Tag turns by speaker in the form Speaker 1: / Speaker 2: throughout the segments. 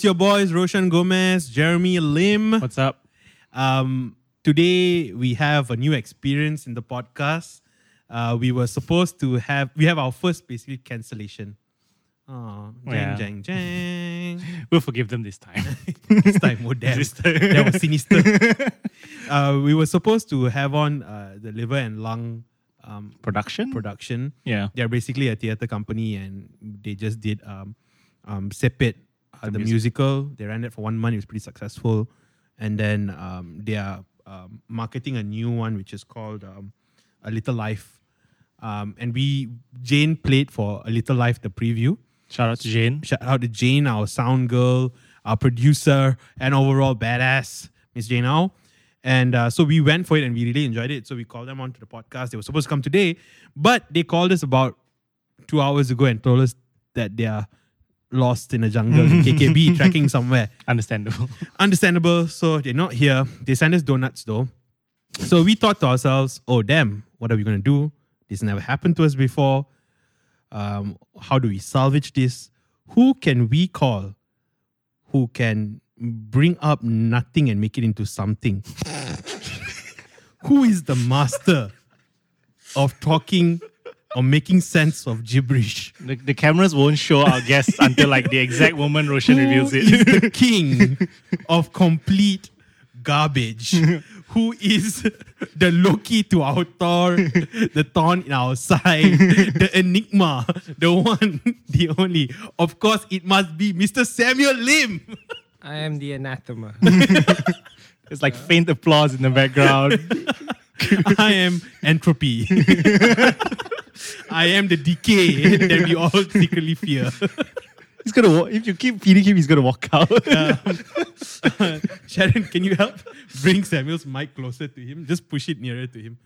Speaker 1: It's your boys, Roshan Gomez, Jeremy Lim.
Speaker 2: What's up?
Speaker 1: Um, today we have a new experience in the podcast. Uh, we were supposed to have we have our first basically cancellation. Oh, jang
Speaker 2: Yeah.
Speaker 1: jang jang.
Speaker 2: We'll forgive them this time.
Speaker 1: this time, oh damn,
Speaker 2: This time.
Speaker 1: that was sinister. uh, we were supposed to have on uh, the liver and lung um,
Speaker 2: Production?
Speaker 1: production.
Speaker 2: yeah.
Speaker 1: They're basically a theater company, and they just did um, um, Sepet, uh, the,
Speaker 2: The
Speaker 1: musical. They ran it for one month. It was pretty successful, and then um, they are um, marketing a new one, which is called um, A Little Life. Um, and we Jane played for A Little Life the preview.
Speaker 2: Shout out to Jane.
Speaker 1: Shout out to Jane, our sound girl, our producer, and overall badass, Miss Jane Au. And uh, so we went for it and we really enjoyed it. So we called them onto the podcast. They were supposed to come today, but they called us about two hours ago and told us that they are lost in a jungle in KKB, tracking somewhere.
Speaker 2: Understandable.
Speaker 1: Understandable. So they're not here. They send us donuts though. So we thought to ourselves, oh, damn, what are we going to do? This never happened to us before. Um, how do we salvage this? Who can we call who can bring up nothing and make it into something? who is the master of talking or making sense of gibberish?
Speaker 2: the, the cameras won't show our guests until like the exact moment Roshan
Speaker 1: Who
Speaker 2: reveals
Speaker 1: is
Speaker 2: it.
Speaker 1: the king of complete garbage? Who is the Loki to our Thor, the thorn in our side, the enigma, the one, the only? Of course, it must be Mr. Samuel Lim.
Speaker 3: I am the anathema.
Speaker 2: It's like faint applause in the background.
Speaker 1: I am entropy. I am the decay that we all secretly fear.
Speaker 2: he's gonna wa- if you keep feeding him, he's gonna walk out.
Speaker 1: Sharon, can you help bring Samuel's mic closer to him? Just push it nearer to him.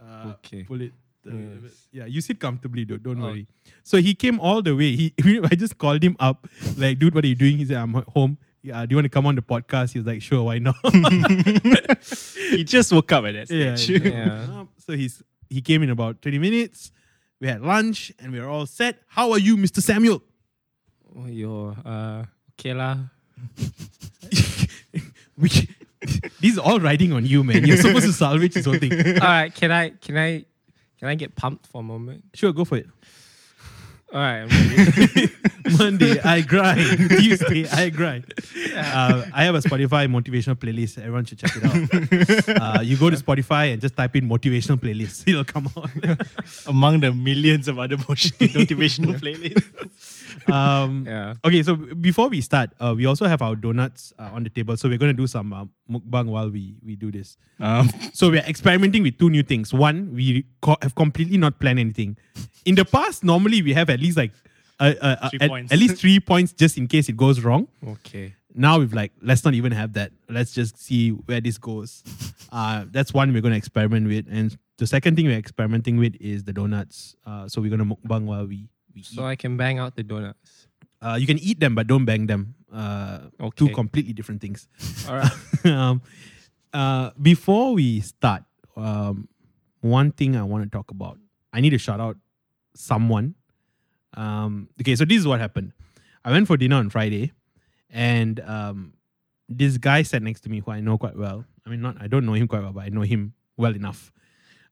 Speaker 1: Uh,
Speaker 3: Okay.
Speaker 1: Pull it. uh,
Speaker 3: Yes.
Speaker 1: Yeah, you sit comfortably, though. Don't
Speaker 3: Oh.
Speaker 1: worry. So he came all the way. He, I just called him up, like, dude, what are you doing? He said, I'm home. Yeah, do you want to come on the podcast? He was like, sure, why not?
Speaker 2: he just woke up at that stage.
Speaker 3: Yeah.
Speaker 1: Um, So he's he came in about 20 minutes. We had lunch and we were all set. How are you, Mr. Samuel?
Speaker 3: Oh, yo, uh, okay lah.
Speaker 1: we, this is all riding on you, man. You're supposed to salvage this whole thing.
Speaker 3: All right, can I, can I, can I get pumped for a moment?
Speaker 1: Sure, go for it.
Speaker 3: All right,
Speaker 1: Monday, I grind. Tuesday, I grind. Uh, I have a Spotify motivational playlist. Everyone should check it out. Uh, you go to Spotify and just type in motivational playlist. It'll come out.
Speaker 2: Among the millions of other motivational playlists.
Speaker 1: Um,
Speaker 3: yeah.
Speaker 1: Okay, so before we start, uh, we also have our donuts uh, on the table. So we're going to do some uh, mukbang while we, we do this.
Speaker 2: Um,
Speaker 1: So we're experimenting with two new things. One, we co- have completely not planned anything. In the past, normally we have at least like uh, uh, uh,
Speaker 2: Three
Speaker 1: at,
Speaker 2: points.
Speaker 1: at least three points just in case it goes wrong.
Speaker 3: Okay.
Speaker 1: now we've like let's not even have that let's just see where this goes uh that's one we're going to experiment with and the second thing we're experimenting with is the donuts uh so we're going to mukbang while we, we
Speaker 3: So
Speaker 1: eat.
Speaker 3: I can bang out the donuts.
Speaker 1: uh you can eat them but don't bang them. Uh two completely different things.
Speaker 3: All right.
Speaker 1: um uh before we start um one thing i want to talk about. I need to shout out someone. Um okay so this is what happened. I went for dinner on friday and um this guy sat next to me who i know quite well. I mean not i don't know him quite well but i know him well enough.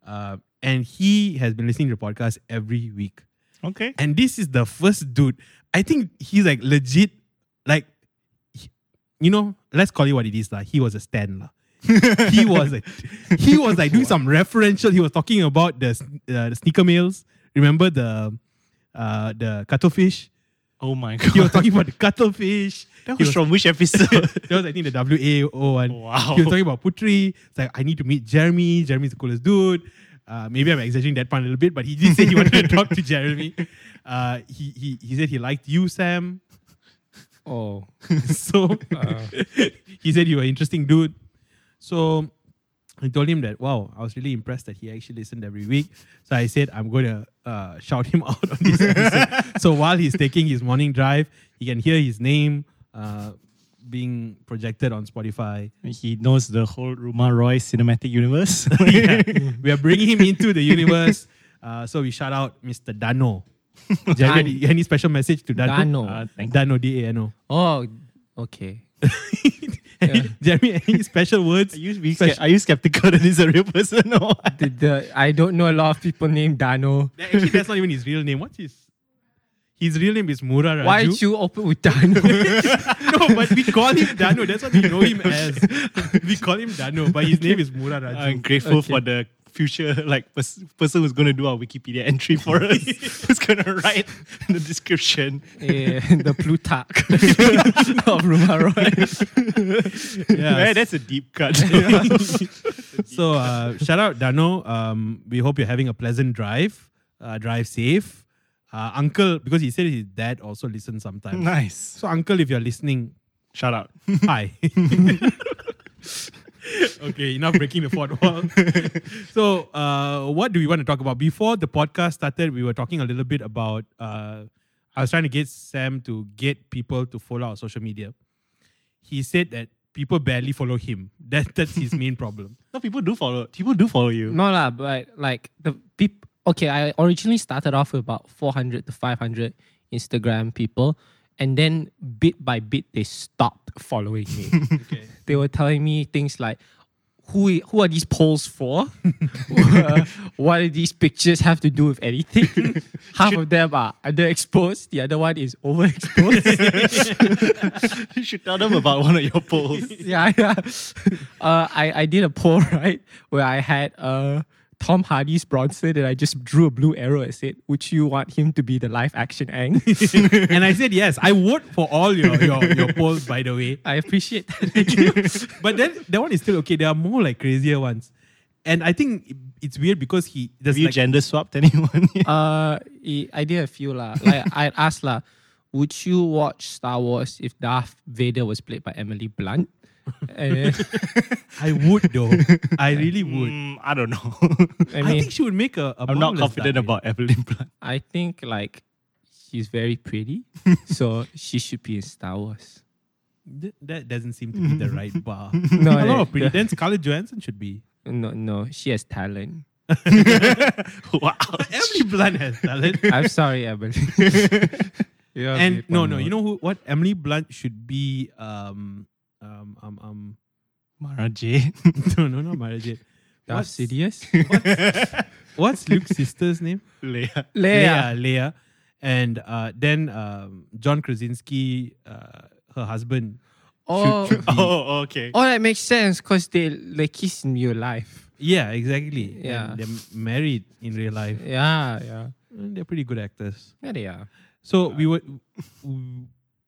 Speaker 1: Uh and he has been listening to the podcast every week
Speaker 2: okay.
Speaker 1: and this is the first dude. I think he's like legit, like, you know, let's call it what it is. Like, he was a stan. lah. he was like, he was like doing some referential. He was talking about the, uh, the sneaker males. Remember the uh, the cuttlefish?
Speaker 2: Oh my god.
Speaker 1: He was talking about the cuttlefish.
Speaker 2: that
Speaker 1: He
Speaker 2: was from which episode?
Speaker 1: that was I think the WAO one.
Speaker 2: Wow.
Speaker 1: He was talking about Putri. It's like I need to meet Jeremy. Jeremy's the coolest dude. Uh, maybe I'm exaggerating that part a little bit, but he did say he wanted to talk to Jeremy. Uh, he, he he said he liked you, Sam.
Speaker 3: Oh.
Speaker 1: So
Speaker 3: Uh,
Speaker 1: he said you were an interesting dude. So I told him that wow, I was really impressed that he actually listened every week. So I said I'm going to uh, shout him out on this episode. so while he's taking his morning drive, he can hear his name uh, being projected on Spotify.
Speaker 2: he knows the whole Ruma Roy cinematic universe.
Speaker 1: Yeah. we are bringing him into the universe. Uh, so we shout out Mr. Dano. Do you have any, any special message to Dano?
Speaker 3: Dano.
Speaker 2: Uh, thank
Speaker 1: Dano, D A N O.
Speaker 3: Oh, Okay.
Speaker 1: Any- Jeremy, any special words?
Speaker 2: Are you, being
Speaker 1: Spec-
Speaker 2: are you skeptical that he's a real person or?
Speaker 3: The, the, I don't know a lot of people named Dano.
Speaker 1: Actually, that's not even his real name. What's his? His real name is Mura Raju.
Speaker 3: Why did you open with Dano?
Speaker 1: no, but we call him Dano. That's what we know him as. We call him Dano, but his name is Mura Raju.
Speaker 2: I'm grateful
Speaker 3: Okay.
Speaker 2: for the future like pers- person who's going to do our Wikipedia entry for us. who's going to write the description.
Speaker 3: Eh, the Plutarch of Rumaroy.
Speaker 1: Yeah.
Speaker 2: Yeah, that's a deep cut.
Speaker 1: So uh, shout out Dano. Um, we hope you're having a pleasant drive. Uh, drive safe. Uh, uncle, because he said his dad also listens sometimes.
Speaker 2: nice.
Speaker 1: So uncle, if you're listening,
Speaker 2: Shout out.
Speaker 1: hi. okay, enough breaking the fourth wall. so, uh, what do we want to talk about? Before the podcast started, we were talking a little bit about. Uh, I was trying to get Sam to get people to follow our social media. He said that people barely follow him. That that's his main problem.
Speaker 2: No, people do follow. People do follow you.
Speaker 3: No lah, but like the people. Okay, I originally started off with about 400 to 500 Instagram people, and then bit by bit they stopped following me.
Speaker 1: Okay.
Speaker 3: they were telling me things like, "Who who are these polls for? Uh, what do these pictures have to do with anything?" Half of them are underexposed. The other one is overexposed.
Speaker 2: you should tell them about one of your polls.
Speaker 3: yeah, yeah. Uh, I, I did a poll, right, where I had uh, Tom Hardy's Bronson and I just drew a blue arrow and said, Would you want him to be the live action Aang?
Speaker 1: and I said yes. I vote for all your your, your polls, by the way.
Speaker 3: I appreciate that.
Speaker 1: But then that one is still okay. There are more like crazier ones, and I think it's weird because he there's
Speaker 2: Have you
Speaker 1: like
Speaker 2: gender swapped anyone?
Speaker 3: uh, I I did a few lah. Like I asked lah, Would you watch Star Wars if Darth Vader was played by Emily Blunt? And then,
Speaker 1: I would though. I really would.
Speaker 2: Mm, I don't know.
Speaker 3: I
Speaker 1: I, think she would make a. a
Speaker 2: I'm not confident
Speaker 1: Darth
Speaker 2: about Evelyn Blunt.
Speaker 3: I think like she's very pretty, so she should be in Star Wars.
Speaker 1: Th- That doesn't seem to be the right bar.
Speaker 3: No,
Speaker 1: a lot
Speaker 3: eh,
Speaker 1: of pretty.
Speaker 3: the-
Speaker 1: Then Scarlett Johansson should be.
Speaker 3: No, no, she has talent.
Speaker 2: wow.
Speaker 1: Emily Blunt has talent.
Speaker 3: I'm sorry, Emily. You are
Speaker 1: and no, no, you know who? What Emily Blunt should be? Um, um, um, um.
Speaker 2: Mara J.
Speaker 1: No, no, not Mara Jade.
Speaker 3: Darth
Speaker 1: What's-
Speaker 3: Sidious.
Speaker 1: What's Luke's sister's name?
Speaker 2: Leia.
Speaker 1: Leia. Leia. And uh, then um, John Krasinski, uh, her husband.
Speaker 3: Oh,
Speaker 1: should be-
Speaker 2: Oh, okay.
Speaker 3: oh, that makes sense because they they kiss in real life.
Speaker 1: Yeah, exactly.
Speaker 3: Yeah.
Speaker 1: And they're married in real life.
Speaker 3: Yeah, yeah,
Speaker 1: And they're pretty good actors.
Speaker 3: yeah. They are.
Speaker 1: So we were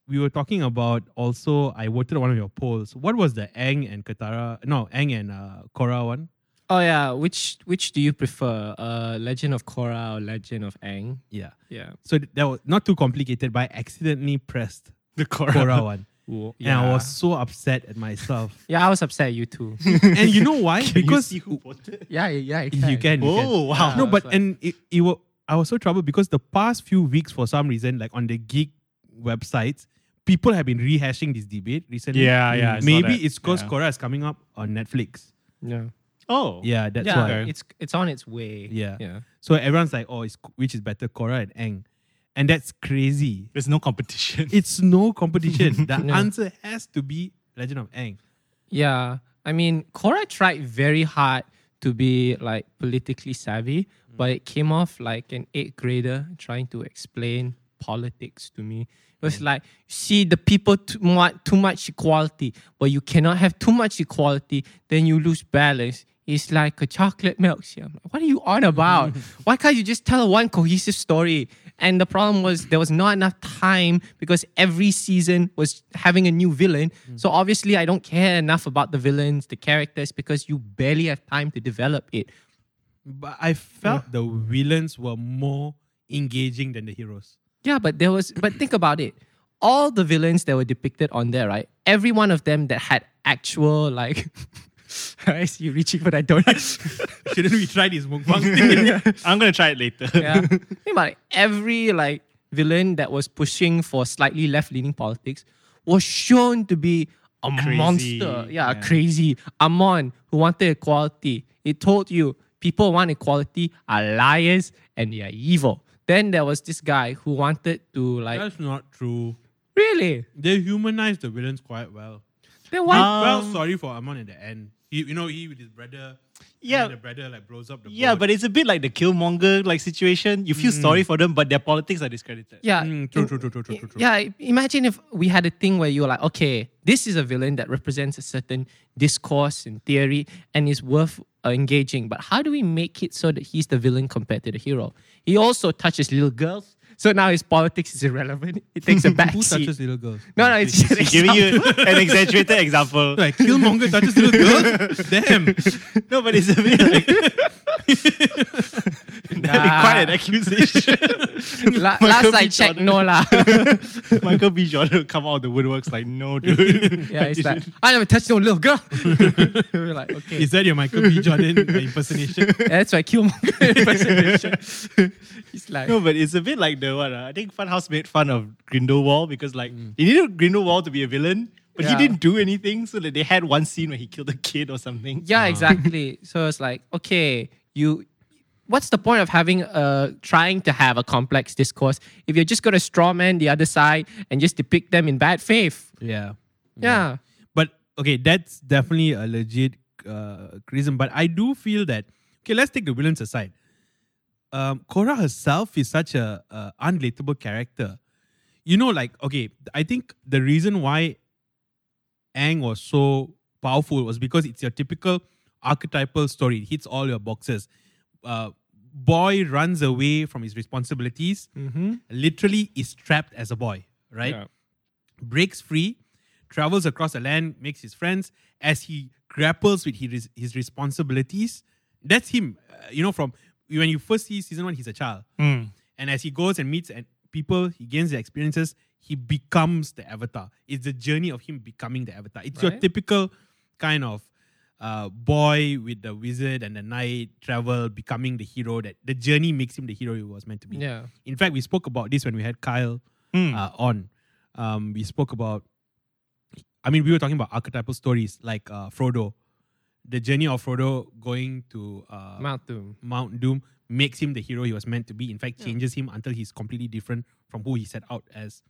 Speaker 1: we were talking about also I voted one of your polls. What was the Aang and Katara no Aang and uh, Korra one?
Speaker 3: Oh yeah. Which which do you prefer? Uh, Legend of Korra or Legend of Aang?
Speaker 1: Yeah.
Speaker 3: Yeah.
Speaker 1: So that was not too complicated, but I accidentally pressed
Speaker 2: The Korra.
Speaker 1: Korra one.
Speaker 3: Whoa.
Speaker 1: And I was so upset at myself.
Speaker 3: Yeah, I was upset. at You too.
Speaker 1: and you know why?
Speaker 2: Can
Speaker 1: because
Speaker 2: you see who voted?
Speaker 3: yeah, yeah. You
Speaker 1: you can. you can.
Speaker 2: Oh, wow.
Speaker 1: No, but
Speaker 3: like-
Speaker 1: and it, it wa- I was so troubled because the past few weeks, for some reason, like on the geek websites, people have been rehashing this debate recently.
Speaker 2: Yeah, yeah, I
Speaker 1: Maybe
Speaker 2: that.
Speaker 1: it's because
Speaker 2: Yeah.
Speaker 1: Korra is coming up on Netflix.
Speaker 3: Yeah.
Speaker 2: Oh.
Speaker 1: Yeah, that's
Speaker 3: yeah.
Speaker 1: why.
Speaker 3: It's it's on its way.
Speaker 1: Yeah.
Speaker 3: Yeah.
Speaker 1: So everyone's like, oh, it's, which is better, Korra and Aang? And that's crazy.
Speaker 2: There's no competition.
Speaker 1: It's no competition. the
Speaker 3: Yeah.
Speaker 1: answer has to be Legend of Aang.
Speaker 3: Yeah. I mean, Korra tried very hard to be like politically savvy, mm. but it came off like an eighth grader trying to explain politics to me. It was mm. like, see, the people too, want too much equality, but you cannot have too much equality, then you lose balance. It's like a chocolate milkshake. Like, what are you on about? Why can't you just tell one cohesive story? And the problem was there was not enough time because every season was having a new villain. Mm. So obviously, I don't care enough about the villains, the characters, because you barely have time to develop it.
Speaker 1: But I felt the villains were more engaging than the heroes.
Speaker 3: Yeah, but there was, but think about it. All the villains that were depicted on there, right? Every one of them that had actual, like, I see you reaching for that donut.
Speaker 1: Shouldn't we try this mukbang thing?
Speaker 2: I'm gonna try it later.
Speaker 3: yeah. Think about it. Every like villain that was pushing for slightly left-leaning politics was shown to be a
Speaker 2: Crazy.
Speaker 3: monster. Yeah,
Speaker 2: Yeah.
Speaker 3: crazy. Amon who wanted equality. It told you people who want equality are liars and they are evil. Then there was this guy who wanted to like
Speaker 1: That's not true.
Speaker 3: Really?
Speaker 1: They humanized the villains quite well.
Speaker 3: Then why?
Speaker 2: Um,
Speaker 1: well, sorry for Amon at the end. He, you know, he with his brother.
Speaker 2: Yeah.
Speaker 1: the brother like blows up the.
Speaker 2: Yeah,
Speaker 1: boat.
Speaker 2: but it's a bit like the Killmonger like situation. You feel sorry for them, but their politics are discredited.
Speaker 3: yeah.
Speaker 1: Mm, true, true, true, true, true, true, true.
Speaker 3: Yeah, imagine if we had a thing where you were like, okay, this is a villain that represents a certain discourse and theory and is worth uh, engaging. But how do we make it so that he's the villain compared to the hero? He also touches little girls, so now his politics is irrelevant. It takes a back
Speaker 1: Who
Speaker 3: seat.
Speaker 1: touches little girls?
Speaker 3: No, no, it's just an
Speaker 2: He's giving you an exaggerated example.
Speaker 1: Like Killmonger touches little girls. Damn.
Speaker 2: No, but it's a bit like that'd quite an accusation.
Speaker 3: La- last
Speaker 2: B.
Speaker 3: I checked, no lah.
Speaker 2: Michael B. Jordan come out of the woodworks like, no, dude.
Speaker 3: yeah, it's like I never touched no little girl. We're like, okay,
Speaker 1: Is that your Michael B. Jordan impersonation?
Speaker 3: that's why Killmonger impersonation. He's like,
Speaker 2: No, but it's a bit like the what? Uh, I think Funhouse made fun of Grindelwald because like he needed Grindelwald to be a villain, but
Speaker 3: Yeah.
Speaker 2: he didn't do anything. So that they had one scene where he killed a kid or something.
Speaker 3: Yeah, exactly. So it's like, okay, you what's the point of having uh trying to have a complex discourse if you're just gonna strawman the other side and just depict them in bad faith?
Speaker 1: Yeah.
Speaker 3: Yeah.
Speaker 1: But okay, that's definitely a legit uh, criticism. But I do feel that okay, let's take the villains aside. Um, Korra herself is such a, a unrelatable character. You know, like okay, I think the reason why Aang was so powerful was because it's your typical archetypal story. It hits all your boxes. Uh, boy runs away from his responsibilities.
Speaker 3: Mm-hmm.
Speaker 1: Literally is trapped as a boy, right?
Speaker 3: Yeah.
Speaker 1: breaks free, travels across the land, makes his friends as he grapples with his, his responsibilities. That's him. Uh, you know, from when you first see season one, he's a child.
Speaker 2: Hmm.
Speaker 1: And as he goes and meets and people, he gains the experiences, he becomes the avatar. It's the journey of him becoming the avatar. It's your typical kind of uh, boy with the wizard and the knight travel, becoming the hero. That the journey makes him the hero he was meant to be.
Speaker 3: Yeah.
Speaker 1: In fact, we spoke about this when we had Kyle
Speaker 2: Hmm.
Speaker 1: uh, on. Um, we spoke about, I mean, we were talking about archetypal stories like uh, Frodo. The journey of Frodo going to uh,
Speaker 3: Mount Doom.
Speaker 1: Mount Doom makes him the hero he was meant to be. In fact, changes him until he's completely different from who he set out as.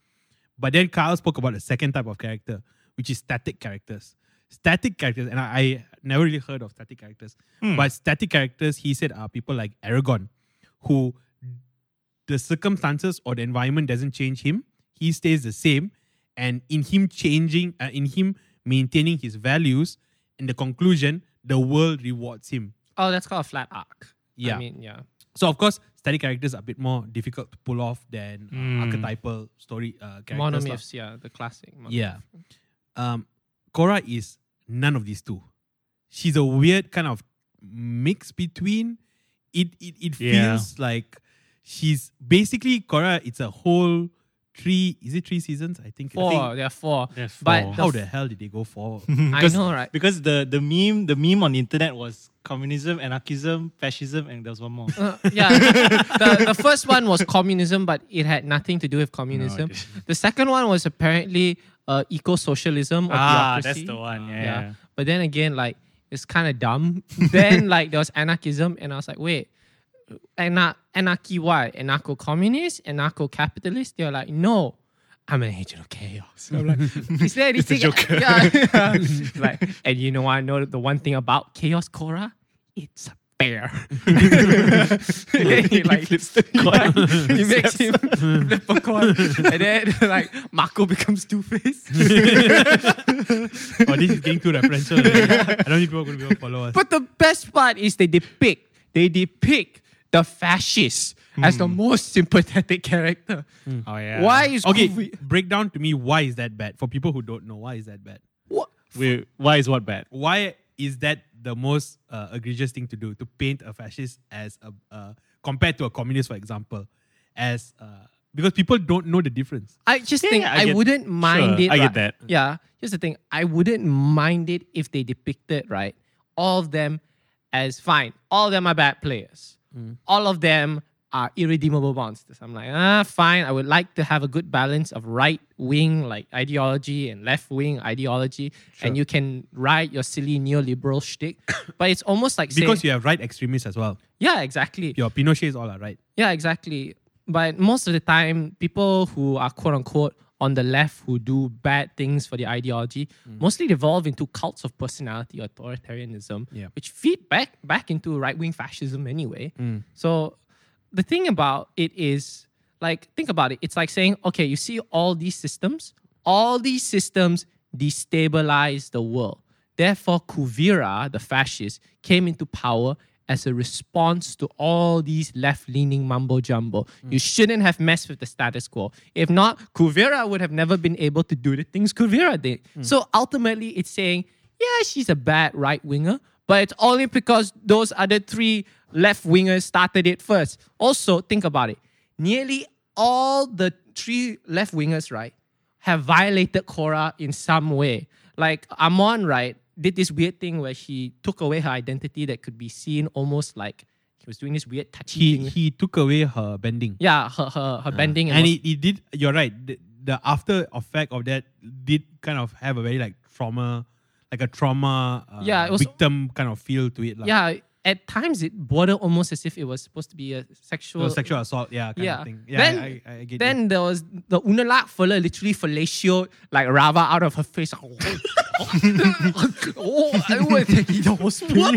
Speaker 1: But then Kyle spoke about the second type of character, which is static characters. Static characters, and I, I never really heard of static characters, but static characters, he said, are people like Aragorn, who the circumstances or the environment doesn't change him. He stays the same. And in him changing, uh, in him maintaining his values, in the conclusion, the world rewards him.
Speaker 3: Oh, that's called a flat arc.
Speaker 1: Yeah.
Speaker 3: I mean, yeah.
Speaker 1: So of course, static characters are a bit more difficult to pull off than uh,
Speaker 2: Mm.
Speaker 1: archetypal story uh, characters.
Speaker 3: Monomyths, yeah, the classic. monomyth.
Speaker 1: Yeah. Um, Korra is none of these two. She's a weird kind of mix between. It it, it
Speaker 2: Yeah.
Speaker 1: feels like she's basically Korra. It's a whole three. Is it three seasons? I think. I
Speaker 3: Four,
Speaker 1: think-
Speaker 3: there are four.
Speaker 2: There's
Speaker 3: But
Speaker 2: four.
Speaker 3: the
Speaker 1: how
Speaker 3: f-
Speaker 1: the hell did they go four?
Speaker 3: I
Speaker 2: Because-
Speaker 3: know, right?
Speaker 2: Because the, the meme the meme on the internet was communism, anarchism, fascism, and there was one more.
Speaker 3: Uh, yeah, the, the first one was communism, but it had nothing to do with communism.
Speaker 2: didn't.
Speaker 3: the second one was apparently uh, eco-socialism
Speaker 2: ah,
Speaker 3: bureaucracy.
Speaker 2: that's the one. Yeah.
Speaker 3: Yeah.
Speaker 2: yeah.
Speaker 3: But then again, like it's kind of dumb. then like there was anarchism, and I was like, wait, anar- anarchy what? Anarcho-communist, anarcho-capitalist? They're like, no. I'm an agent of chaos. I'm like, is there anything?
Speaker 2: Joker.
Speaker 3: Yeah. yeah. like, and you know, I know the one thing about chaos, Cora, it's a bear. he like
Speaker 2: flips the coin.
Speaker 3: he makes him flip a coin, and then like Marco becomes Two Face.
Speaker 1: oh, this is getting too referential. I don't think people are going to be able to follow us.
Speaker 3: But the best part is they depict they depict the fascist as the hmm. most sympathetic character. Hmm.
Speaker 2: Oh yeah.
Speaker 3: Why is
Speaker 1: okay,
Speaker 3: COVID
Speaker 1: break down to me why is that bad for people who don't know why is that bad.
Speaker 3: what?
Speaker 2: Wait, why is what bad?
Speaker 1: why is that the most uh, egregious thing to do to paint a fascist as a uh, compared to a communist for example as uh, because people don't know the difference
Speaker 3: I just
Speaker 2: Yeah,
Speaker 3: think
Speaker 2: yeah, I
Speaker 3: I,
Speaker 2: get-
Speaker 3: wouldn't mind
Speaker 2: sure,
Speaker 3: it.
Speaker 2: I get that.
Speaker 3: Yeah. Here's the thing. I wouldn't mind it if they depicted, right, all of them as fine. All of them are bad players.
Speaker 2: Mm.
Speaker 3: All of them are irredeemable monsters. I'm like, ah, fine. I would like to have a good balance of right wing like ideology and left wing ideology, and you can ride your silly neoliberal shtick. but it's almost like
Speaker 1: because
Speaker 3: saying,
Speaker 1: you have right extremists as well
Speaker 3: yeah, exactly.
Speaker 1: your pinochet is all right
Speaker 3: Yeah, exactly. But most of the time, people who are quote unquote on the left who do bad things for the ideology mm. mostly devolve into cults of personality, authoritarianism,
Speaker 1: Yeah.
Speaker 3: which feed back back into right wing fascism anyway. Mm. So the thing about it is like think about it. It's like saying, okay, you see all these systems, all these systems destabilize the world. Therefore, Kuvira, the fascist, came into power as a response to all these left-leaning mumbo jumbo. Hmm. You shouldn't have messed with the status quo. If not, Kuvira would have never been able to do the things Kuvira did. Hmm. So ultimately, it's saying, yeah, she's a bad right winger, but it's only because those other three left wingers started it first. Also, think about it. Nearly all the three left wingers, right, have violated Korra in some way. Like Amon, right, did this weird thing where she took away her identity that could be seen almost like he was doing this weird touchy
Speaker 1: He
Speaker 3: thing.
Speaker 1: he took away her bending.
Speaker 3: yeah, her her, her ah. bending and,
Speaker 1: and it, it did. You're right. The, the after effect of that did kind of have a very like trauma, like a trauma. Uh,
Speaker 3: Yeah, it was-
Speaker 1: victim kind of feel to it. lah.
Speaker 3: yeah, at times it bordered almost as if it was supposed to be a sexual
Speaker 1: was sexual assault. Yeah, kind
Speaker 3: Yeah.
Speaker 1: of thing. Yeah,
Speaker 3: Then-
Speaker 1: I, I, I get
Speaker 3: Then there was the Unalak fella literally fellatio like Raava out of her face. oh, I will take it the hospital.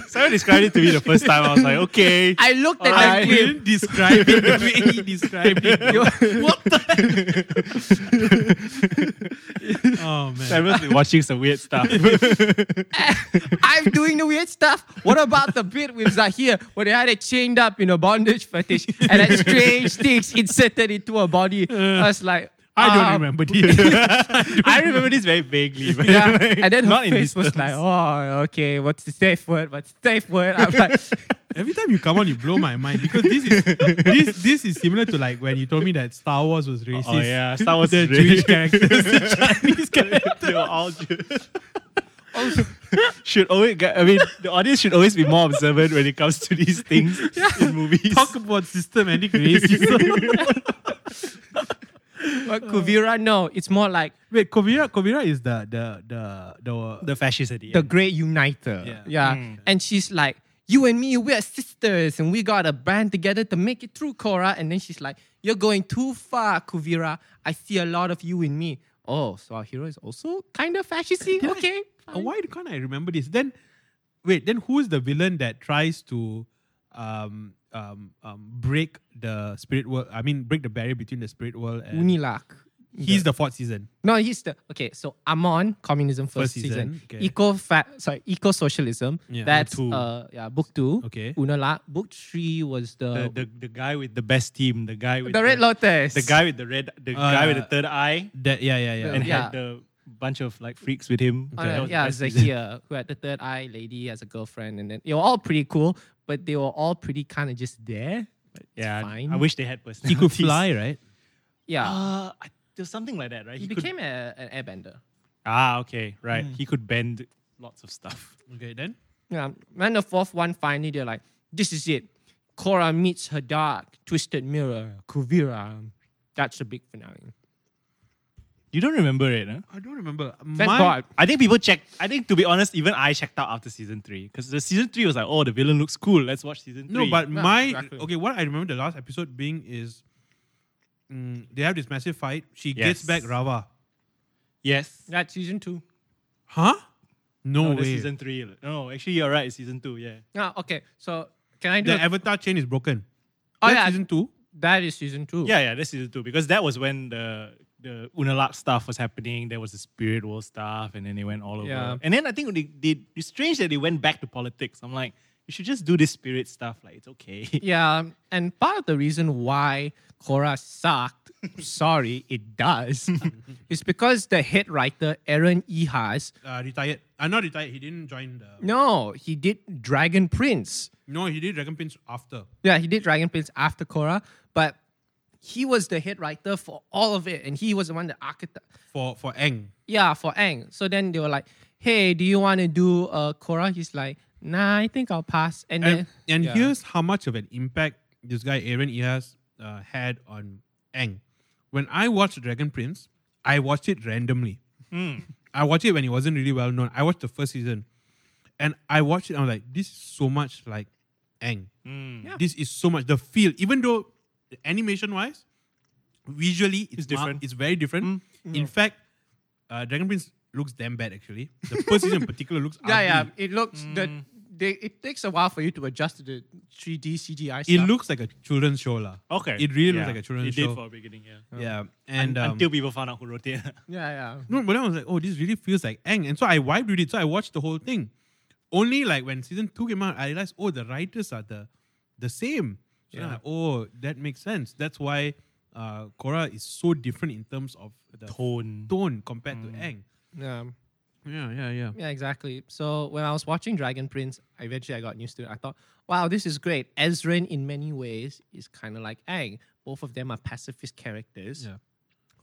Speaker 2: Someone described it to me the first time. I was like, okay.
Speaker 3: I looked at
Speaker 1: I
Speaker 3: that clip.
Speaker 1: didn't describe it the way he described it. what the? Oh man.
Speaker 2: Everyone's been watching some weird stuff.
Speaker 3: Eh, I'm doing the weird stuff. What about the bit with Zahir where they had it chained up in a bondage fetish and then strange things inserted into her body? I was like,
Speaker 1: I don't
Speaker 3: ah,
Speaker 1: remember this.
Speaker 2: I remember this very vaguely. But
Speaker 3: Yeah, and then her
Speaker 2: not in
Speaker 3: face was like, "Oh, okay. What's the safe word? What's the safe word?" I'm like,
Speaker 1: Every time you come on, you blow my mind because this is this this is similar to like when you told me that Star Wars was racist.
Speaker 2: Oh yeah, Star Wars
Speaker 1: the
Speaker 2: is
Speaker 1: Jewish characters, the Chinese characters.
Speaker 2: they were all Jewish. should always. get- I mean, the audience should always be more observant when it comes to these things in movies.
Speaker 1: Talk about systematic racism.
Speaker 3: But Kuvira, no. It's more like
Speaker 1: Wait, Kuvira, Kuvira is the the the the,
Speaker 2: the fascist at the
Speaker 3: the
Speaker 2: end.
Speaker 3: great uniter.
Speaker 1: Yeah.
Speaker 3: Yeah.
Speaker 2: Mm.
Speaker 3: And she's like, you and me, we're sisters and we got a band together to make it through, Korra. And then she's like, you're going too far, Kuvira. I see a lot of you in me. Oh, so our hero is also kind of fascisty?
Speaker 1: Yeah.
Speaker 3: Okay.
Speaker 1: Uh, why can't I remember this? Then, wait. Then who's the villain that tries to um, um, um, break the spirit world? I mean, break the barrier between the spirit world and
Speaker 3: Unalak.
Speaker 1: he's the fourth season.
Speaker 3: No, he's the okay. So Amon, communism first,
Speaker 1: First
Speaker 3: season.
Speaker 1: season, okay.
Speaker 3: Eco fa- sorry, eco socialism.
Speaker 1: Yeah,
Speaker 3: that's
Speaker 2: two.
Speaker 3: uh yeah, book two.
Speaker 1: Okay.
Speaker 3: Unalak. Book three was the
Speaker 2: The, the, the guy with the best team, the guy with
Speaker 3: the Red Lotus.
Speaker 2: the guy with the red, the
Speaker 1: Uh,
Speaker 2: guy with the third eye,
Speaker 1: That yeah yeah yeah.
Speaker 2: and
Speaker 3: Yeah.
Speaker 2: had the bunch of like freaks with him.
Speaker 3: Uh,
Speaker 2: That
Speaker 3: yeah,
Speaker 2: best season.
Speaker 3: Zahir, who had the third eye lady as a girlfriend, and then they were all pretty cool, but they were all pretty kind of just there. But it's
Speaker 2: Yeah,
Speaker 3: fine.
Speaker 2: I wish they had personalities.
Speaker 1: he could fly, right?
Speaker 3: Yeah,
Speaker 2: Uh, I, there's something like that, right?
Speaker 3: he,
Speaker 2: could-
Speaker 3: became a, an airbender.
Speaker 2: ah okay, right. He could bend lots of stuff.
Speaker 1: Okay, then.
Speaker 3: Yeah, and the fourth one finally they're like, this is it. Korra meets her dark, twisted mirror, Kuvira. That's the big finale.
Speaker 2: You don't remember it, huh?
Speaker 1: I don't remember.
Speaker 3: Thank
Speaker 1: My-
Speaker 3: God.
Speaker 2: I think people checked. I think to be honest, even I checked out after season three because the season three was like, oh, the villain looks cool. Let's watch season three.
Speaker 1: No, but
Speaker 3: Yeah,
Speaker 1: my
Speaker 3: exactly.
Speaker 1: okay. What I remember the last episode being is, mm, they have this massive fight. She gets
Speaker 2: Yes.
Speaker 1: back Raava.
Speaker 2: yes,
Speaker 3: That's season two.
Speaker 1: Huh? No,
Speaker 2: no, that's
Speaker 1: way.
Speaker 2: season three. No, actually, you're right. It's season two. Yeah.
Speaker 3: Ah, okay. So can I do?
Speaker 1: the
Speaker 3: a-
Speaker 1: Avatar chain is broken.
Speaker 3: Oh,
Speaker 1: That's
Speaker 3: yeah.
Speaker 1: season two.
Speaker 3: that is season two.
Speaker 2: Yeah, yeah, that's season two because that was when the the Unalak stuff was happening. There was the spirit world stuff, and then they went all over.
Speaker 3: Yeah.
Speaker 2: And then I think they, they it's strange that they went back to politics. I'm like, you should just do this spirit stuff. Like it's okay.
Speaker 3: Yeah, and part of the reason why Korra sucked, sorry, it does, is because the head writer, Aaron Ehasz,
Speaker 1: Uh, retired. Uh, not retired. He didn't join the.
Speaker 3: no, he did Dragon Prince.
Speaker 1: No, he did Dragon Prince after.
Speaker 3: Yeah, he did Dragon Prince after Korra, but he was the head writer for all of it, and he was the one that architect.
Speaker 1: for for Aang.
Speaker 3: Yeah, for Aang. So then they were like, "Hey, do you want to do uh, Korra?" He's like, "Nah, I think I'll pass." And, then
Speaker 1: And, and
Speaker 3: yeah.
Speaker 1: here's how much of an impact this guy Aaron Ehasz uh, had on Aang. When I watched Dragon Prince, I watched it randomly. I watched it when it wasn't really well known. I watched the first season, and I watched it. I'm like, this is so much like Aang.
Speaker 2: Mm.
Speaker 3: Yeah.
Speaker 1: This is so much the feel. Even though animation wise, visually it's,
Speaker 2: It's
Speaker 1: mar-
Speaker 2: different.
Speaker 1: it's very different. In fact, uh, Dragon Prince looks damn bad actually. The first season in particular looks
Speaker 3: Yeah, yeah. It looks the they, it takes a while for you to adjust to the 3D CGI Stuff.
Speaker 1: It looks like a children's show lah.
Speaker 2: Okay.
Speaker 1: It really
Speaker 2: Yeah.
Speaker 1: looks like a children's
Speaker 2: It
Speaker 1: show.
Speaker 2: did for a beginning, yeah.
Speaker 1: Yeah, and um,
Speaker 2: Until people found out who wrote it.
Speaker 3: yeah, yeah.
Speaker 1: no, but then I was like, oh, this really feels like Aang, and so I wiped with it. So I watched the whole thing. Only like when season two came out, I realized, oh, the writers are the the same. So
Speaker 3: Yeah.
Speaker 1: like, oh, that makes sense. That's why uh, Korra is so different in terms of the
Speaker 2: Tone.
Speaker 1: tone compared to Aang.
Speaker 3: Yeah.
Speaker 1: Yeah, yeah, yeah.
Speaker 3: Yeah, exactly. So when I was watching Dragon Prince, eventually I got used to it. I thought, wow, this is great. Ezran, in many ways, is kind of like Aang. Both of them are pacifist characters
Speaker 1: Yeah.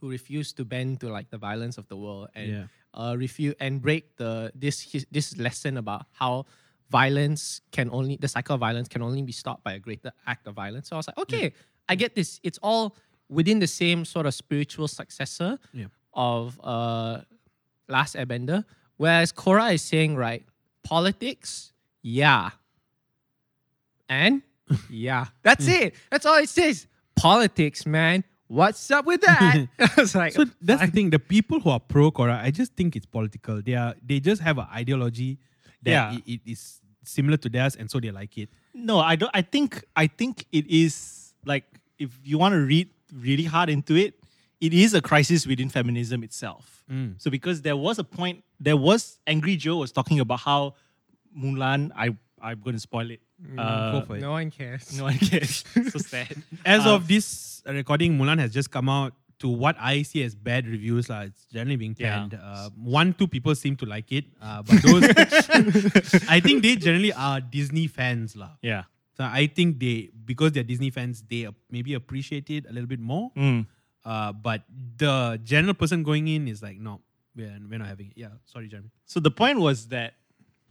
Speaker 3: who refuse to bend to like the violence of the world and
Speaker 1: Yeah.
Speaker 3: uh, refuse and break the this his, this lesson about how violence can only the cycle of violence can only be stopped by a greater act of violence. So I was like, okay, I get this. It's all within the same sort of spiritual successor
Speaker 1: Yeah.
Speaker 3: of uh, Last Airbender. Whereas Korra is saying, right, politics, yeah. And yeah. That's it. That's all it says. Politics, man. What's up with that? I was like,
Speaker 1: So that's the thing. The people who are pro Korra, I just think it's political. They are they just have an ideology that
Speaker 2: Yeah.
Speaker 1: it- it is similar to theirs, and so they like it.
Speaker 2: No, I don't. I think I think it is like if you want to read really hard into it, it is a crisis within feminism itself. So because there was a point, there was Angry Joe was talking about how Mulan. I I'm going to spoil it. Uh,
Speaker 1: Go it.
Speaker 3: no one cares.
Speaker 2: no one cares. so sad.
Speaker 1: As
Speaker 2: Uh,
Speaker 1: of this recording, Mulan has just come out to what I see as bad reviews. lah. It's generally being
Speaker 2: Yeah.
Speaker 1: Uh, one, two people seem to like it. Uh, but those, I think they generally are Disney fans. lah.
Speaker 2: yeah.
Speaker 1: So I think they, because they're Disney fans, they uh, maybe appreciate it a little bit more.
Speaker 2: Mm.
Speaker 1: Uh, but the general person going in is like, no, we're, we're not having it. Yeah, sorry, Jeremy.
Speaker 2: So the point was that